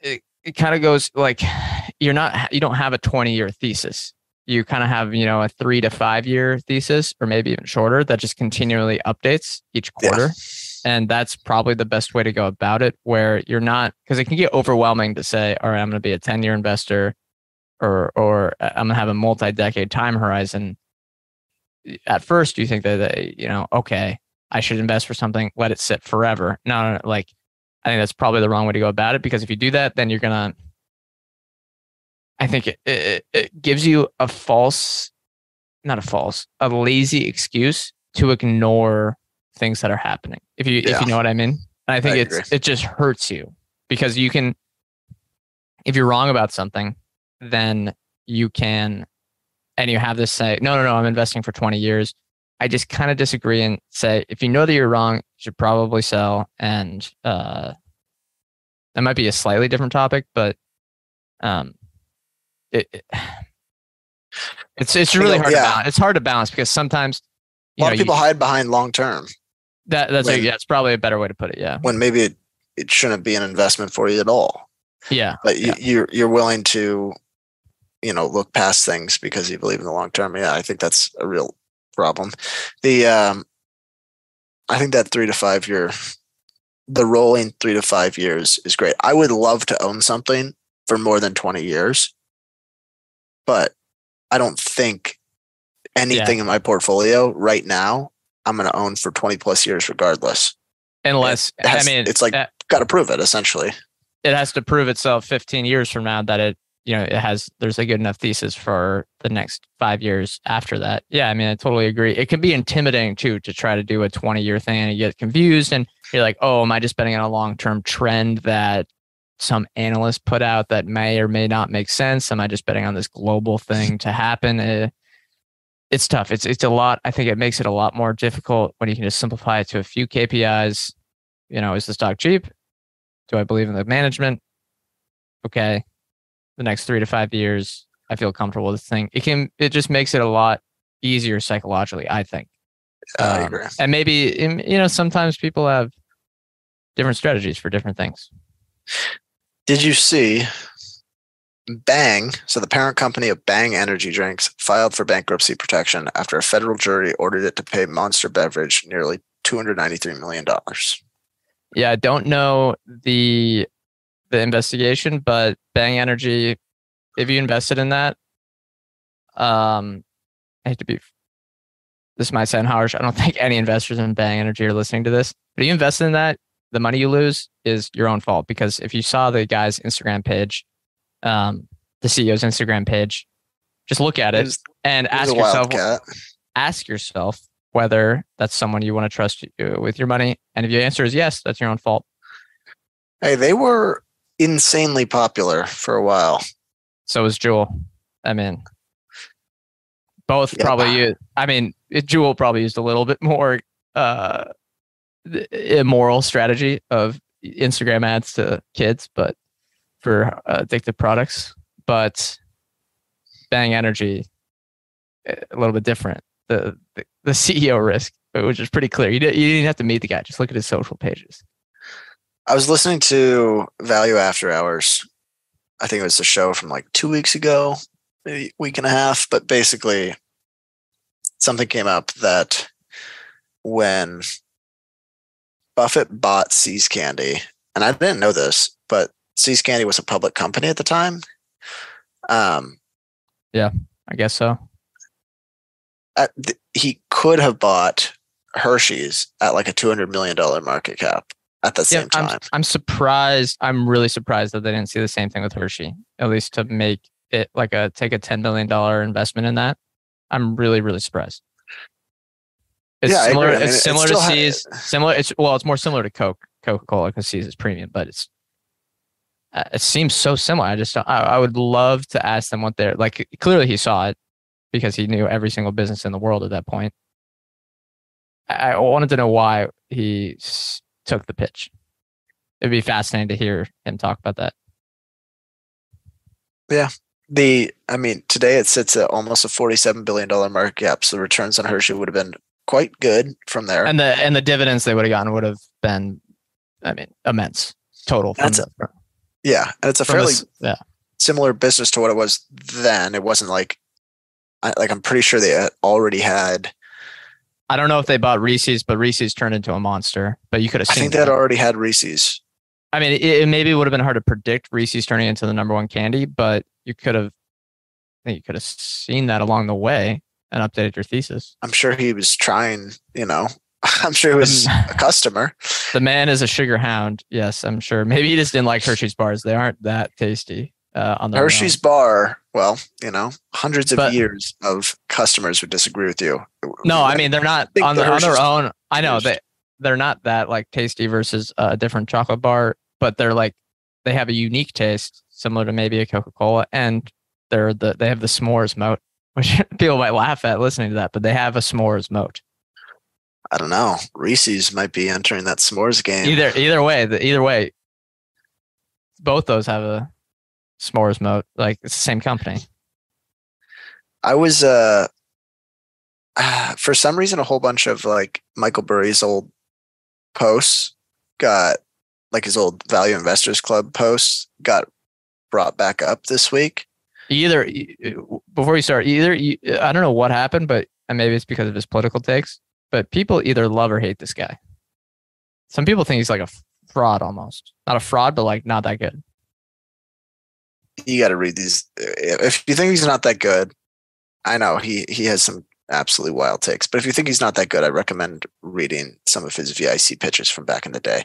it, it kind of goes like you're not you don't have a 20 year thesis. You kind of have you know a three to five year thesis or maybe even shorter that just continually updates each Yeah. And that's probably the best way to go about it where you're not because it can get overwhelming to say all right i'm going to be a 10 year investor or or i'm going to have a multi-decade time horizon. At first you think that that, you know okay i should invest for something let it sit forever. No, no, no like i think that's probably the wrong way to go about it because if you do that then you're going to i think it, it, it gives you a false not a false a lazy excuse to ignore things that are happening. If you if you know what I mean. And I think I it's agree. it just hurts you because you can if you're wrong about something, then you can and you have this say, no, no, no, I'm investing for 20 years. I just kind of disagree and say, if you know that you're wrong, you should probably sell. And uh, that might be a slightly different topic, but um, it, it- it's it's really hard yeah. to balance. It's hard to balance because sometimes A lot know of people you, hide behind long term that that's a, when- yeah, it's probably a better way to put it. Yeah, when maybe it, it shouldn't be an investment for you at all. yeah, But you, Yeah. you're you're willing to, you know, look past things because you believe in the long term. Yeah, I think that's a real problem. The um, I think that three to five year, the rolling three to five years is great. I would love to own something for more than twenty years, but I don't think anything in my portfolio right now I'm going to own for twenty plus years regardless. unless has- I mean it's like uh, got to prove it essentially. it has to prove itself 15 years from now that it you know it has there's a good enough thesis for the next five years after that yeah i mean i totally agree it can be intimidating too to try to do a 20 year thing and you get confused and you're like oh am i just betting on a long term trend that some analyst put out that may or may not make sense am i just betting on this global thing to happen Eh, it's tough it's it's a lot i think it makes it a lot more difficult when you can just simplify it to a few kpis you know is the stock cheap do I believe in the management? Okay. The next three to five years, I feel comfortable with this thing. It can, it just makes it a lot easier psychologically, I think. I Um, agree. And maybe, you know, sometimes people have different strategies for different things. Did you see Bang? So the parent company of Bang Energy Drinks filed for bankruptcy protection after a federal jury ordered it to pay Monster Beverage nearly $293 million. Yeah. I don't know the, the investigation, but Bang Energy, if you invested in that, um, I hate to be, this might sound harsh. I don't think any investors in Bang Energy are listening to this, but if you invest in that, the money you lose is your own fault because if you saw the guy's Instagram page, um, the CEO's Instagram page, just look at It and ask yourself, wildcat. ask yourself whether that's someone you want to trust you with your money. And if your answer is yes, that's your own fault. Hey, they were insanely popular for a while. So was Juul. I mean, both Yeah. probably. I mean, it- Juul probably used a little bit more uh, immoral strategy of Instagram ads to kids, but for uh, addictive products. But Bang Energy, eh, a little bit different. The the, the CEO risk, which is pretty clear. You didn't, you didn't have to meet the guy; just look at his social pages. I was listening to Value After Hours. I think it was a show from like two weeks ago, maybe a week and a half. But basically, something came up that when Buffett bought See's Candy, and I didn't know this, but See's Candy was a public company at the time. Um, yeah, I guess so. at th- he could have bought Hershey's at like a two hundred million dollar market cap at the same I'm, time. I'm surprised. I'm really surprised that they didn't see the same thing with Hershey. At least to make it like a take a ten million dollar investment in that. I'm really really surprised. It's Yeah, I similar. agree. I mean, it's it similar to still ha- See's. Similar. It's well, it's more similar to Coke. Coca Cola because See's is premium, but it's. Uh, it seems so similar. I just don't, I, I would love to ask them what they're like. Clearly, he saw it because he knew every single business in the world at that point. I, I wanted to know why he s- took the pitch. It'd be fascinating to hear him talk about that. Yeah, the I mean, today it sits at almost a forty-seven billion dollar market cap, so the returns on Hershey would have been quite good from there. And the and the dividends they would have gotten would have been, I mean, immense total. That's the- yeah, and it's a fairly this- yeah. similar business to what it was then. It wasn't like, I, like I'm pretty sure they had already had. I don't know if they bought Reese's, but Reese's turned into a monster. But you could have I seen. think they that. had already had Reese's. I mean, it, it maybe would have been hard to predict Reese's turning into the number one candy, but you could have. I think you could have seen that along the way and updated your thesis. I'm sure he was trying. You know, I'm sure he was a customer. The man is a sugar hound. Yes, I'm sure. Maybe he just didn't like Hershey's bars. They aren't that tasty. uh, on their own. Hershey's bar, well, you know, hundreds of But- years of customers would disagree with you. No, I mean they're not on, the their on their own. I know they they're not that like tasty versus a different chocolate bar, but they're like they have a unique taste similar to maybe a Coca Cola, and they're the they have the s'mores moat, which people might laugh at listening to that, but they have a s'mores moat. I don't know. Reese's might be entering that s'mores game. Either either way, the, either way, both those have a s'mores moat. Like it's the same company. I was uh for some reason a whole bunch of like Michael Burry's old posts got like his old Value Investors Club posts got brought back up this week. Either before you start, either I don't know what happened, but and maybe it's because of his political takes. But people either love or hate this guy. Some people think he's like a fraud almost, not a fraud, but like not that good. You got to read these if you think he's not that good. I know he he has some absolutely wild takes, but if you think he's not that good, I recommend reading some of his VIC pitches from back in the day.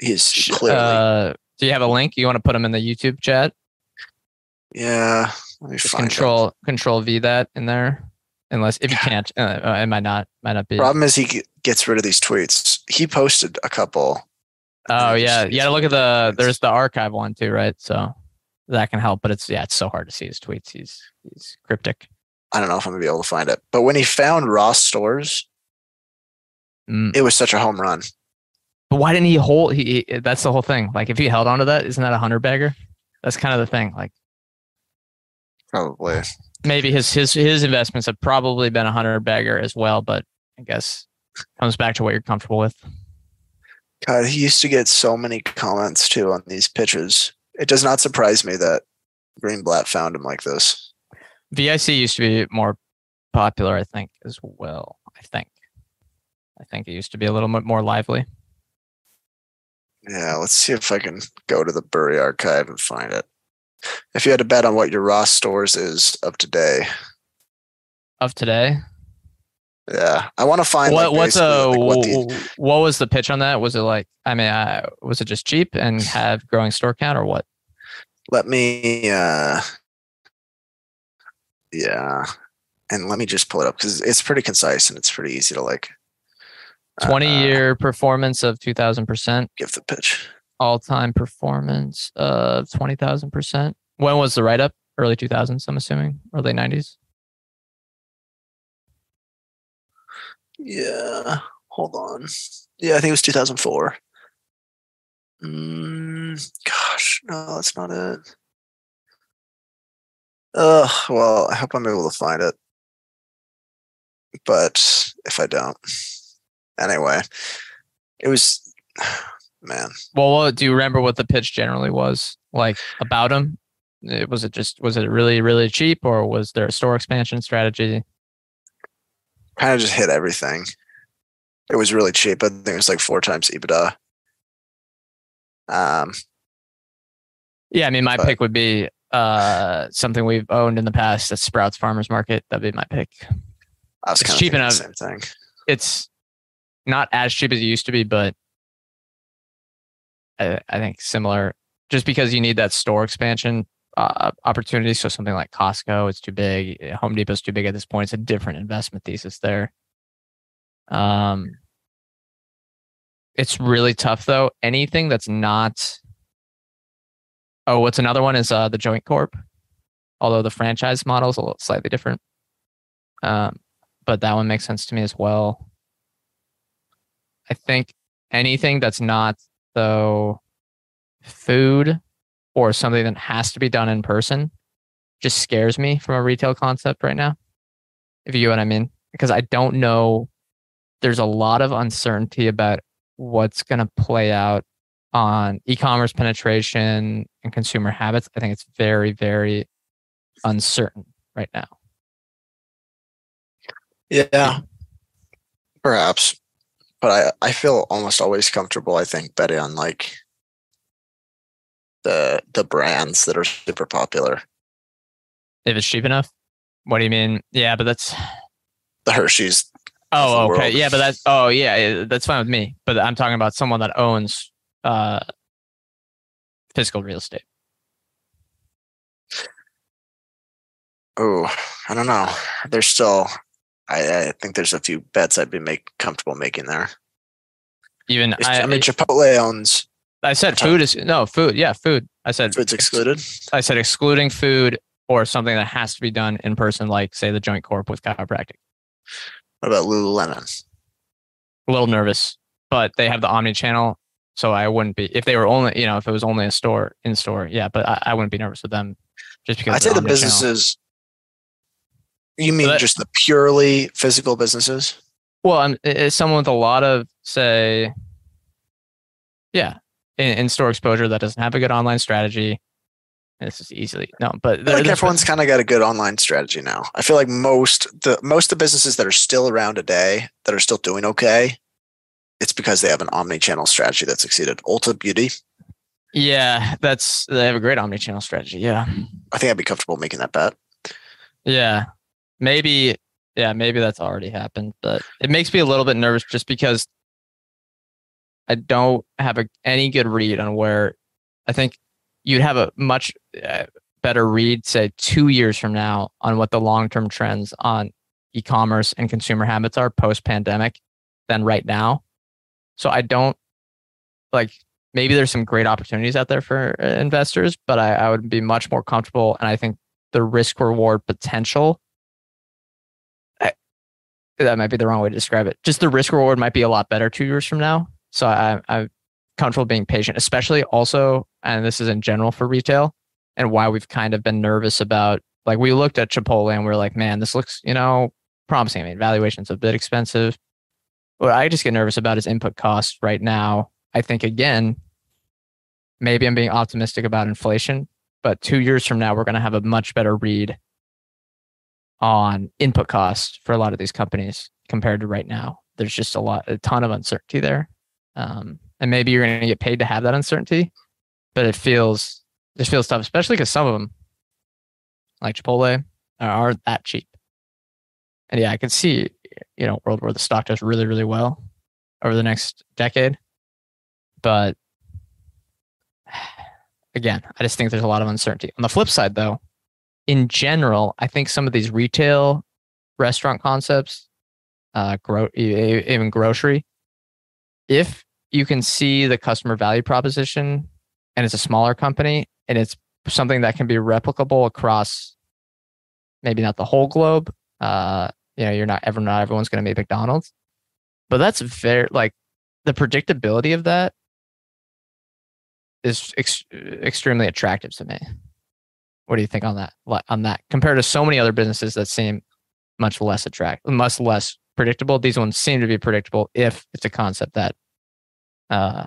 He's clearly Uh, do you have a link? You want to put him in the YouTube chat? yeah. Let me Just find him. control Control V that in there. Unless if you can't, uh, uh, it might not might not be. Problem is he gets rid of these tweets. He posted a couple. Oh yeah, to look at the. There's the archive one too, right? So that can help, but it's yeah, it's so hard to see his tweets. He's he's cryptic. I don't know if I'm gonna be able to find it. But when he found Ross stores, Mm. it was such a home run. But why didn't he hold? He, he that's the whole thing. Like if he held onto that, isn't that a hundred bagger? That's kind of the thing. Like Probably. Maybe his his his investments have probably been a hundred bagger as well, but I guess comes back to what you're comfortable with. God, he used to get so many comments too on these pitches. It does not surprise me that Greenblatt found him like this. VIC used to be more popular, I think, as well. I think. I think it used to be a little bit more lively. Yeah, let's see if I can go to the Burry archive and find it. If you had to bet on what your Ross stores is of today, Of today, yeah, I want to find what like, what's a like, what the what was the pitch on that? Was it like I mean, uh, was it just cheap and have growing store count or what? let me uh yeah and let me just pull it up because it's pretty concise and it's pretty easy to like Twenty uh, year performance of two thousand percent, give the pitch all time performance of twenty thousand percent. When was the write up? Early two thousands, I'm assuming, early nineties. yeah hold on yeah i think it was 2004 mm, gosh no that's not it uh well i hope i'm able to find it but if i don't anyway it was man Well, do you remember what the pitch generally was like about him? It, was it just was it really really cheap or was there a store expansion strategy? kind of just hit everything. It was really cheap. I think it was like four times EBITDA. Um, Yeah, I mean, my But- pick would be uh something we've owned in the past. That's Sprouts Farmers Market. That'd be my pick. I was It's cheap enough. The same thing. It's not as cheap as it used to be, but I, think similar. Just because you need that store expansion uh, opportunity. So something like Costco, it's too big. Home Depot's too big at this point. It's a different investment thesis there. Um, it's really tough though. Anything that's not. Oh, what's another one is uh, the Joint Corp. Although the franchise model is a little slightly different. Um, but that one makes sense to me as well. I think anything that's not though food or something that has to be done in person just scares me from a retail concept right now. If you get what I mean, because I don't know. There's a lot of uncertainty about what's going to play out on e-commerce penetration and consumer habits. I think it's very, very uncertain right now. Yeah, perhaps but I, I feel almost always comfortable, I think, betting on like the the brands that are super popular. If it's cheap enough? What do you mean? Yeah, but that's the Hershey's. Oh, the okay. World. Yeah, but that's oh yeah, that's fine with me. But I'm talking about someone that owns uh physical real estate. Oh, I don't know. There's still I, I think there's a few bets I'd be make comfortable making there. Even It's- I, I, mean, Chipotle owns I said food is no food. Yeah, food. I said food's excluded. I said excluding food or something that has to be done in person, like say the joint corp with chiropractic. What about Lululemon? A little nervous, but they have the omni channel, so I wouldn't be if they were only you know if it was only a store in store. Yeah, but I, I wouldn't be nervous with them just because I'd say the businesses. You mean that- just the purely physical businesses? Well, I'm, it's uh, uh, someone with a lot of say, yeah, in, in store exposure that doesn't have a good online strategy. This is easily no, but like everyone's kind of got a good online strategy now. I feel like most the most of the businesses that are still around today that are still doing okay, it's because they have an omni-channel strategy that succeeded. Ulta Beauty, yeah, that's they have a great omni channel strategy. Yeah. I think I'd be comfortable making that bet. Yeah. Maybe yeah, maybe that's already happened, but it makes me a little bit nervous just because I don't have a, any good read on where I think you'd have a much uh, better read say 2 years from now on what the long-term trends on e-commerce and consumer habits are post pandemic than right now. So I don't like maybe there's some great opportunities out there for uh, investors, but I, I would be much more comfortable and I think the risk reward potential that might be the wrong way to describe it. Just the risk reward might be a lot better two years from now. So I, i'm comfortable being patient especially also and this is in general for retail and why we've kind of been nervous about like we looked at chipotle and we are like man this looks you know promising. I mean valuation's a bit expensive. What i just get nervous about is input costs right now. I think again maybe i'm being optimistic about inflation but two years from now, we're going to have a much better read on input costs for a lot of these companies compared to right now. There's just a lot, a ton of uncertainty there. Um, and maybe you're going to get paid to have that uncertainty, but it feels, it feels tough, especially because some of them, like Chipotle, are- that cheap. And yeah, I can see, you know, world where the stock does really, really well over the next decade. But again, I just think there's a lot of uncertainty. On the flip side, though, in general, I think some of these retail restaurant concepts, uh, gro- even grocery, if you can see the customer value proposition and it's a smaller company and it's something that can be replicable across maybe not the whole globe, uh, you know, you're not ever, not everyone's going to make McDonald's, but that's very like the predictability of that is ex- extremely attractive to me. What do you think on that? On that compared to so many other businesses that seem much less attractive, much less predictable. These ones seem to be predictable if it's a concept that uh,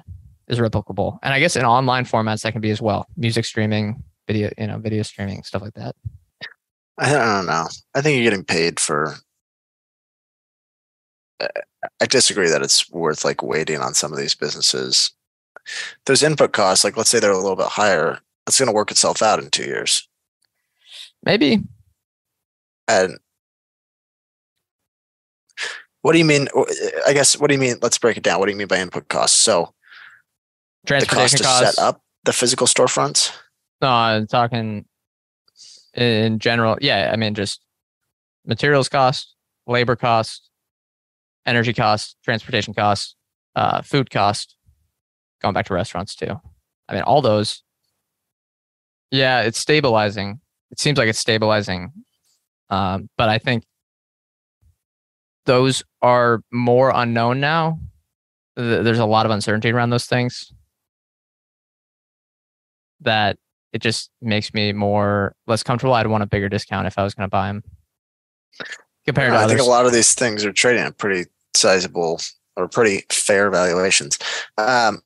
is replicable. And I guess in online formats that can be as well. Music streaming, video, you know, video streaming, stuff like that. I, don't know. I think you're getting paid for. I- I disagree that it's worth like waiting on some of these businesses. Those input costs, like let's say they're a little bit higher, it's going to work itself out in two years. Maybe And what do you mean? I guess what do you mean? Let's break it down. What do you mean by input costs? So the cost transportation to costs. set up the physical storefronts. No, I'm talking in general. Yeah, I mean just materials cost, labor cost, energy cost, transportation cost, uh, food cost. Going back to restaurants too. I mean, all those. Yeah, it's stabilizing. It seems like it's stabilizing, um, but I think those are more unknown now. Th- There's a lot of uncertainty around those things. That it just makes me more less comfortable. I'd want a bigger discount if I was going to buy them compared to I others. think a lot of these things are trading at pretty sizable or pretty fair valuations. Um,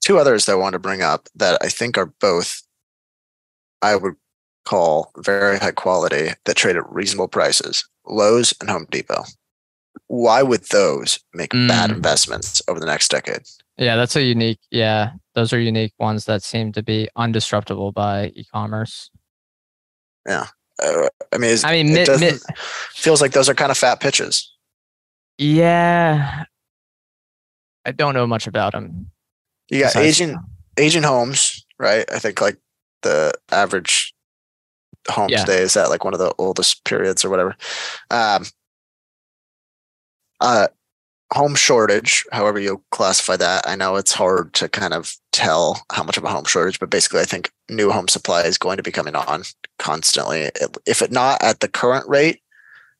two others that I want to bring up that I think are both, I would call very high quality that trade at reasonable prices Lowe's and Home Depot. Why would those make bad Mm. investments over the next decade? yeah, that's a unique. Yeah, those are unique ones that seem to be undisruptible by e-commerce. Uh, I mean, I mean, it doesn't, feels like those are kind of fat pitches. yeah. I don't know much about them. You got aging aging homes, right? I think like the average home Yeah. at like one of the oldest periods or whatever. Um, uh, home shortage, however you classify that. I know it's hard to kind of tell how much of a home shortage, but basically, I think new home supply is going to be coming on constantly. If it not at the current rate,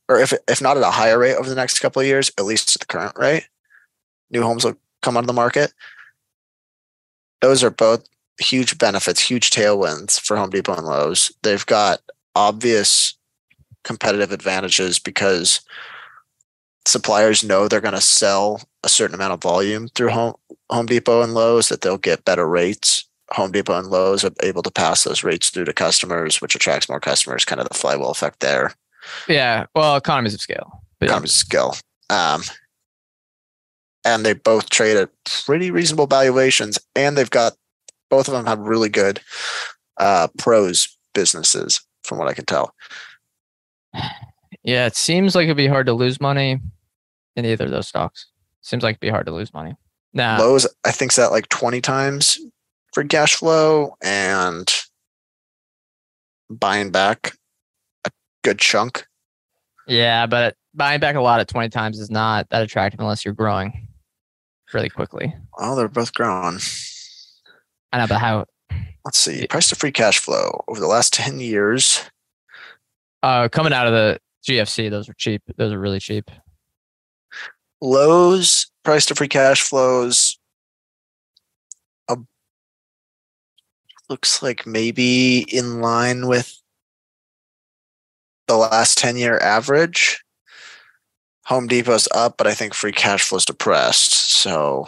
or if if not at a higher rate over the next couple of years, at least at the current rate, new homes will come onto the market. Those are both huge benefits, huge tailwinds for Home Depot and Lowe's. They've got obvious competitive advantages because suppliers know they're going to sell a certain amount of volume through Home Home Depot and Lowe's that they'll get better rates. Home Depot and Lowe's are able to pass those rates through to customers, which attracts more customers, kind of the flywheel effect there. Yeah. Well, economies of scale. But. Economies of scale. Um, and they both trade at pretty reasonable valuations, and they've got both of them have really good uh, pros businesses, from what I can tell. Yeah, it seems like it'd be hard to lose money in either of those stocks. Seems like it'd be hard to lose money. Nah, Lowe's, I think, is at like 20 times for cash flow and buying back a good chunk. yeah, but buying back a lot at 20 times is not that attractive unless you're growing really quickly. Well, they're both growing. I know, but how? Let's see. Price to free cash flow over the last 10 years. Uh, coming out of the GFC, those are cheap. Those are really cheap. Lowe's price to free cash flows uh, looks like maybe in line with the last 10 year average. Home Depot's up, but I think free cash flow's depressed. So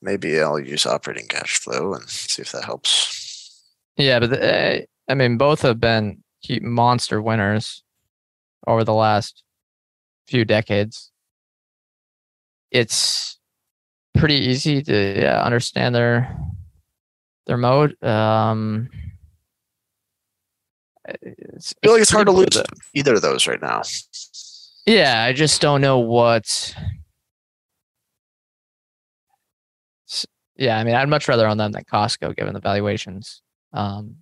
maybe I'll use operating cash flow and see if that helps. Yeah, but the, uh, I mean, both have been monster winners over the last few decades. It's pretty easy to yeah, understand their their mode. Um, it's, I feel like it's hard to lose either of those right now. Yeah, I just don't know what. Yeah, I mean, I'd much rather on them than Costco, given the valuations um,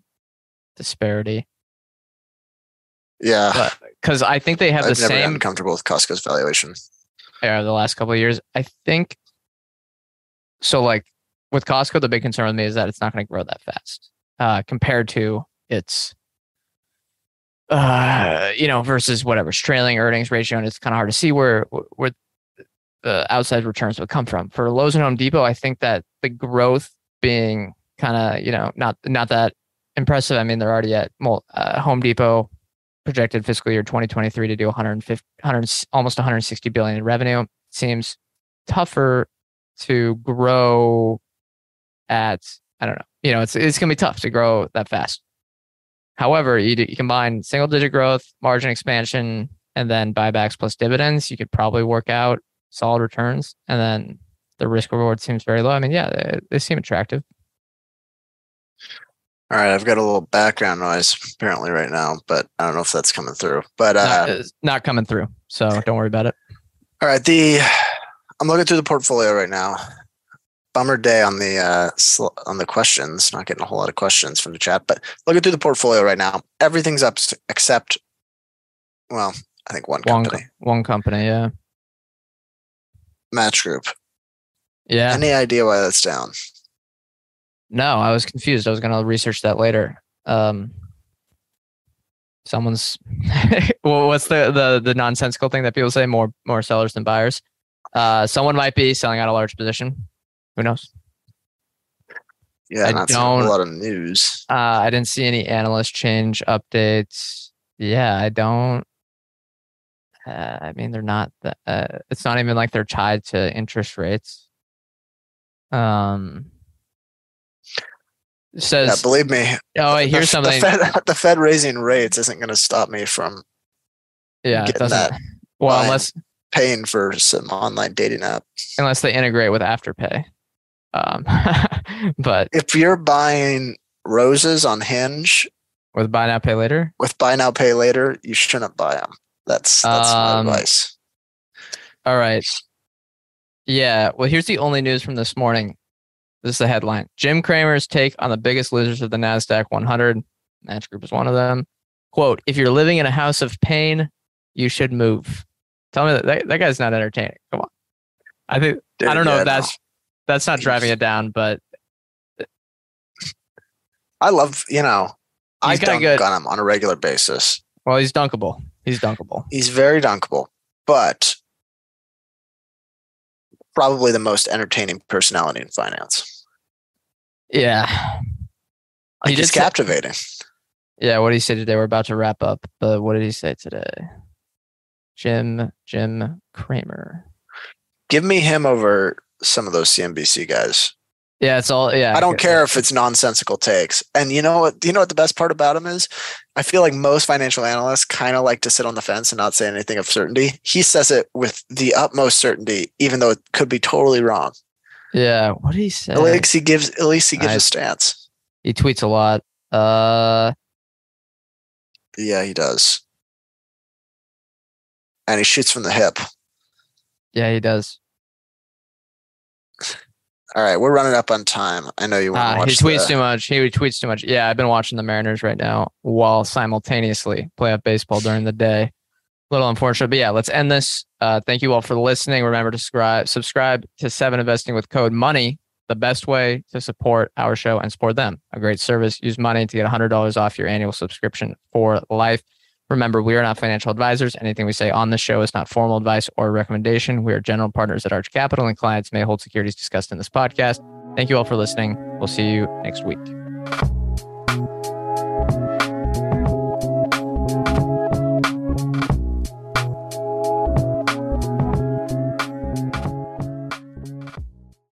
disparity. Yeah. because I think they have I've the never same comfortable with Costco's valuation. era the last couple of years. I think so. Like with Costco, the big concern with me is that it's not going to grow that fast uh, compared to its, uh, you know, versus whatever's trailing earnings ratio, and it's kind of hard to see where where the outside returns would come from. For Lowe's and Home Depot, I think that the growth being kind of you know not not that impressive. I mean, they're already at uh, Home Depot projected fiscal year 2023 to do 150 100, almost 160 billion in revenue seems tougher to grow at i don't know you know it's it's going to be tough to grow that fast however you, do, you combine single digit growth margin expansion and then buybacks plus dividends you could probably work out solid returns and then the risk reward seems very low i mean yeah they, they seem attractive All right, I've got a little background noise apparently right now, but I don't know if that's coming through. But uh, not, it's not coming through so don't worry about it all right, the I'm looking through the portfolio right now. Bummer day on the uh, on the questions. Not getting a whole lot of questions from the chat, but looking through the portfolio right now, everything's up except, well, I think one one, company, co- one company yeah Match Group. yeah Any idea why that's down? No, I was confused. I was going to research that later. Um, someone's well, what's the, the the nonsensical thing that people say? More more sellers than buyers. Uh, someone might be selling out a large position. Who knows? Yeah, I not a don't- lot of news. Uh, I didn't see any analyst change updates. Yeah, I don't. Uh, I mean, they're not. The, uh, it's not even like they're tied to interest rates. Um, Yeah, says. believe me. oh, the- here's something. The Fed, the Fed raising rates isn't going to stop me from yeah, getting that Well, unless paying for some online dating app. unless they integrate with Afterpay. Um, but If you're buying roses on Hinge with buy now pay later, with buy now pay later, you shouldn't buy them. That's that's my Um, advice. all right. Yeah. Well, here's the only news from this morning. This is the headline: Jim Cramer's take on the biggest losers of the Nasdaq 100. Match Group is one of them. Quote: If you're living in a house of pain, you should move. Tell me that that, that guy's not entertaining. Come on. I think I don't know Yeah, if no. that's that's not driving it down, but I love, you know, I He's got dunk good- on him on a regular basis. well, he's dunkable. He's dunkable. He's very dunkable, but probably the most entertaining personality in finance. Yeah. Like, He he's did say- captivating. Yeah, what did he say today? We're about to wrap up, but what did he say today? Jim Jim Cramer. Give me him over some of those CNBC guys. Yeah, it's all yeah. I don't care if it's nonsensical takes. And you know what? You know what the best part about him is? I feel like most financial analysts kind of like to sit on the fence and not say anything of certainty. He says it with the utmost certainty, even though it could be totally wrong. Yeah, what did he say? At least he gives. At least he gives I- a stance. He tweets a lot. Uh Yeah, he does. And he shoots from the hip. yeah, he does. All right, we're running up on time. I know you want to Ah, watch. he tweets the- too much. He tweets too much. Yeah, I've been watching the Mariners right now while simultaneously play up baseball during the day. A little unfortunate, but yeah, let's end this. Uh, thank you all for listening. Remember to subscribe, subscribe to Seven Investing with code Money. The best way to support our show and support them. A great service. Use money to get $100 off your annual subscription for life. Remember, we are not financial advisors. Anything we say on this show is not formal advice or recommendation. We are general partners at Arch Capital, and clients may hold securities discussed in this podcast. Thank you all for listening. We'll see you next week.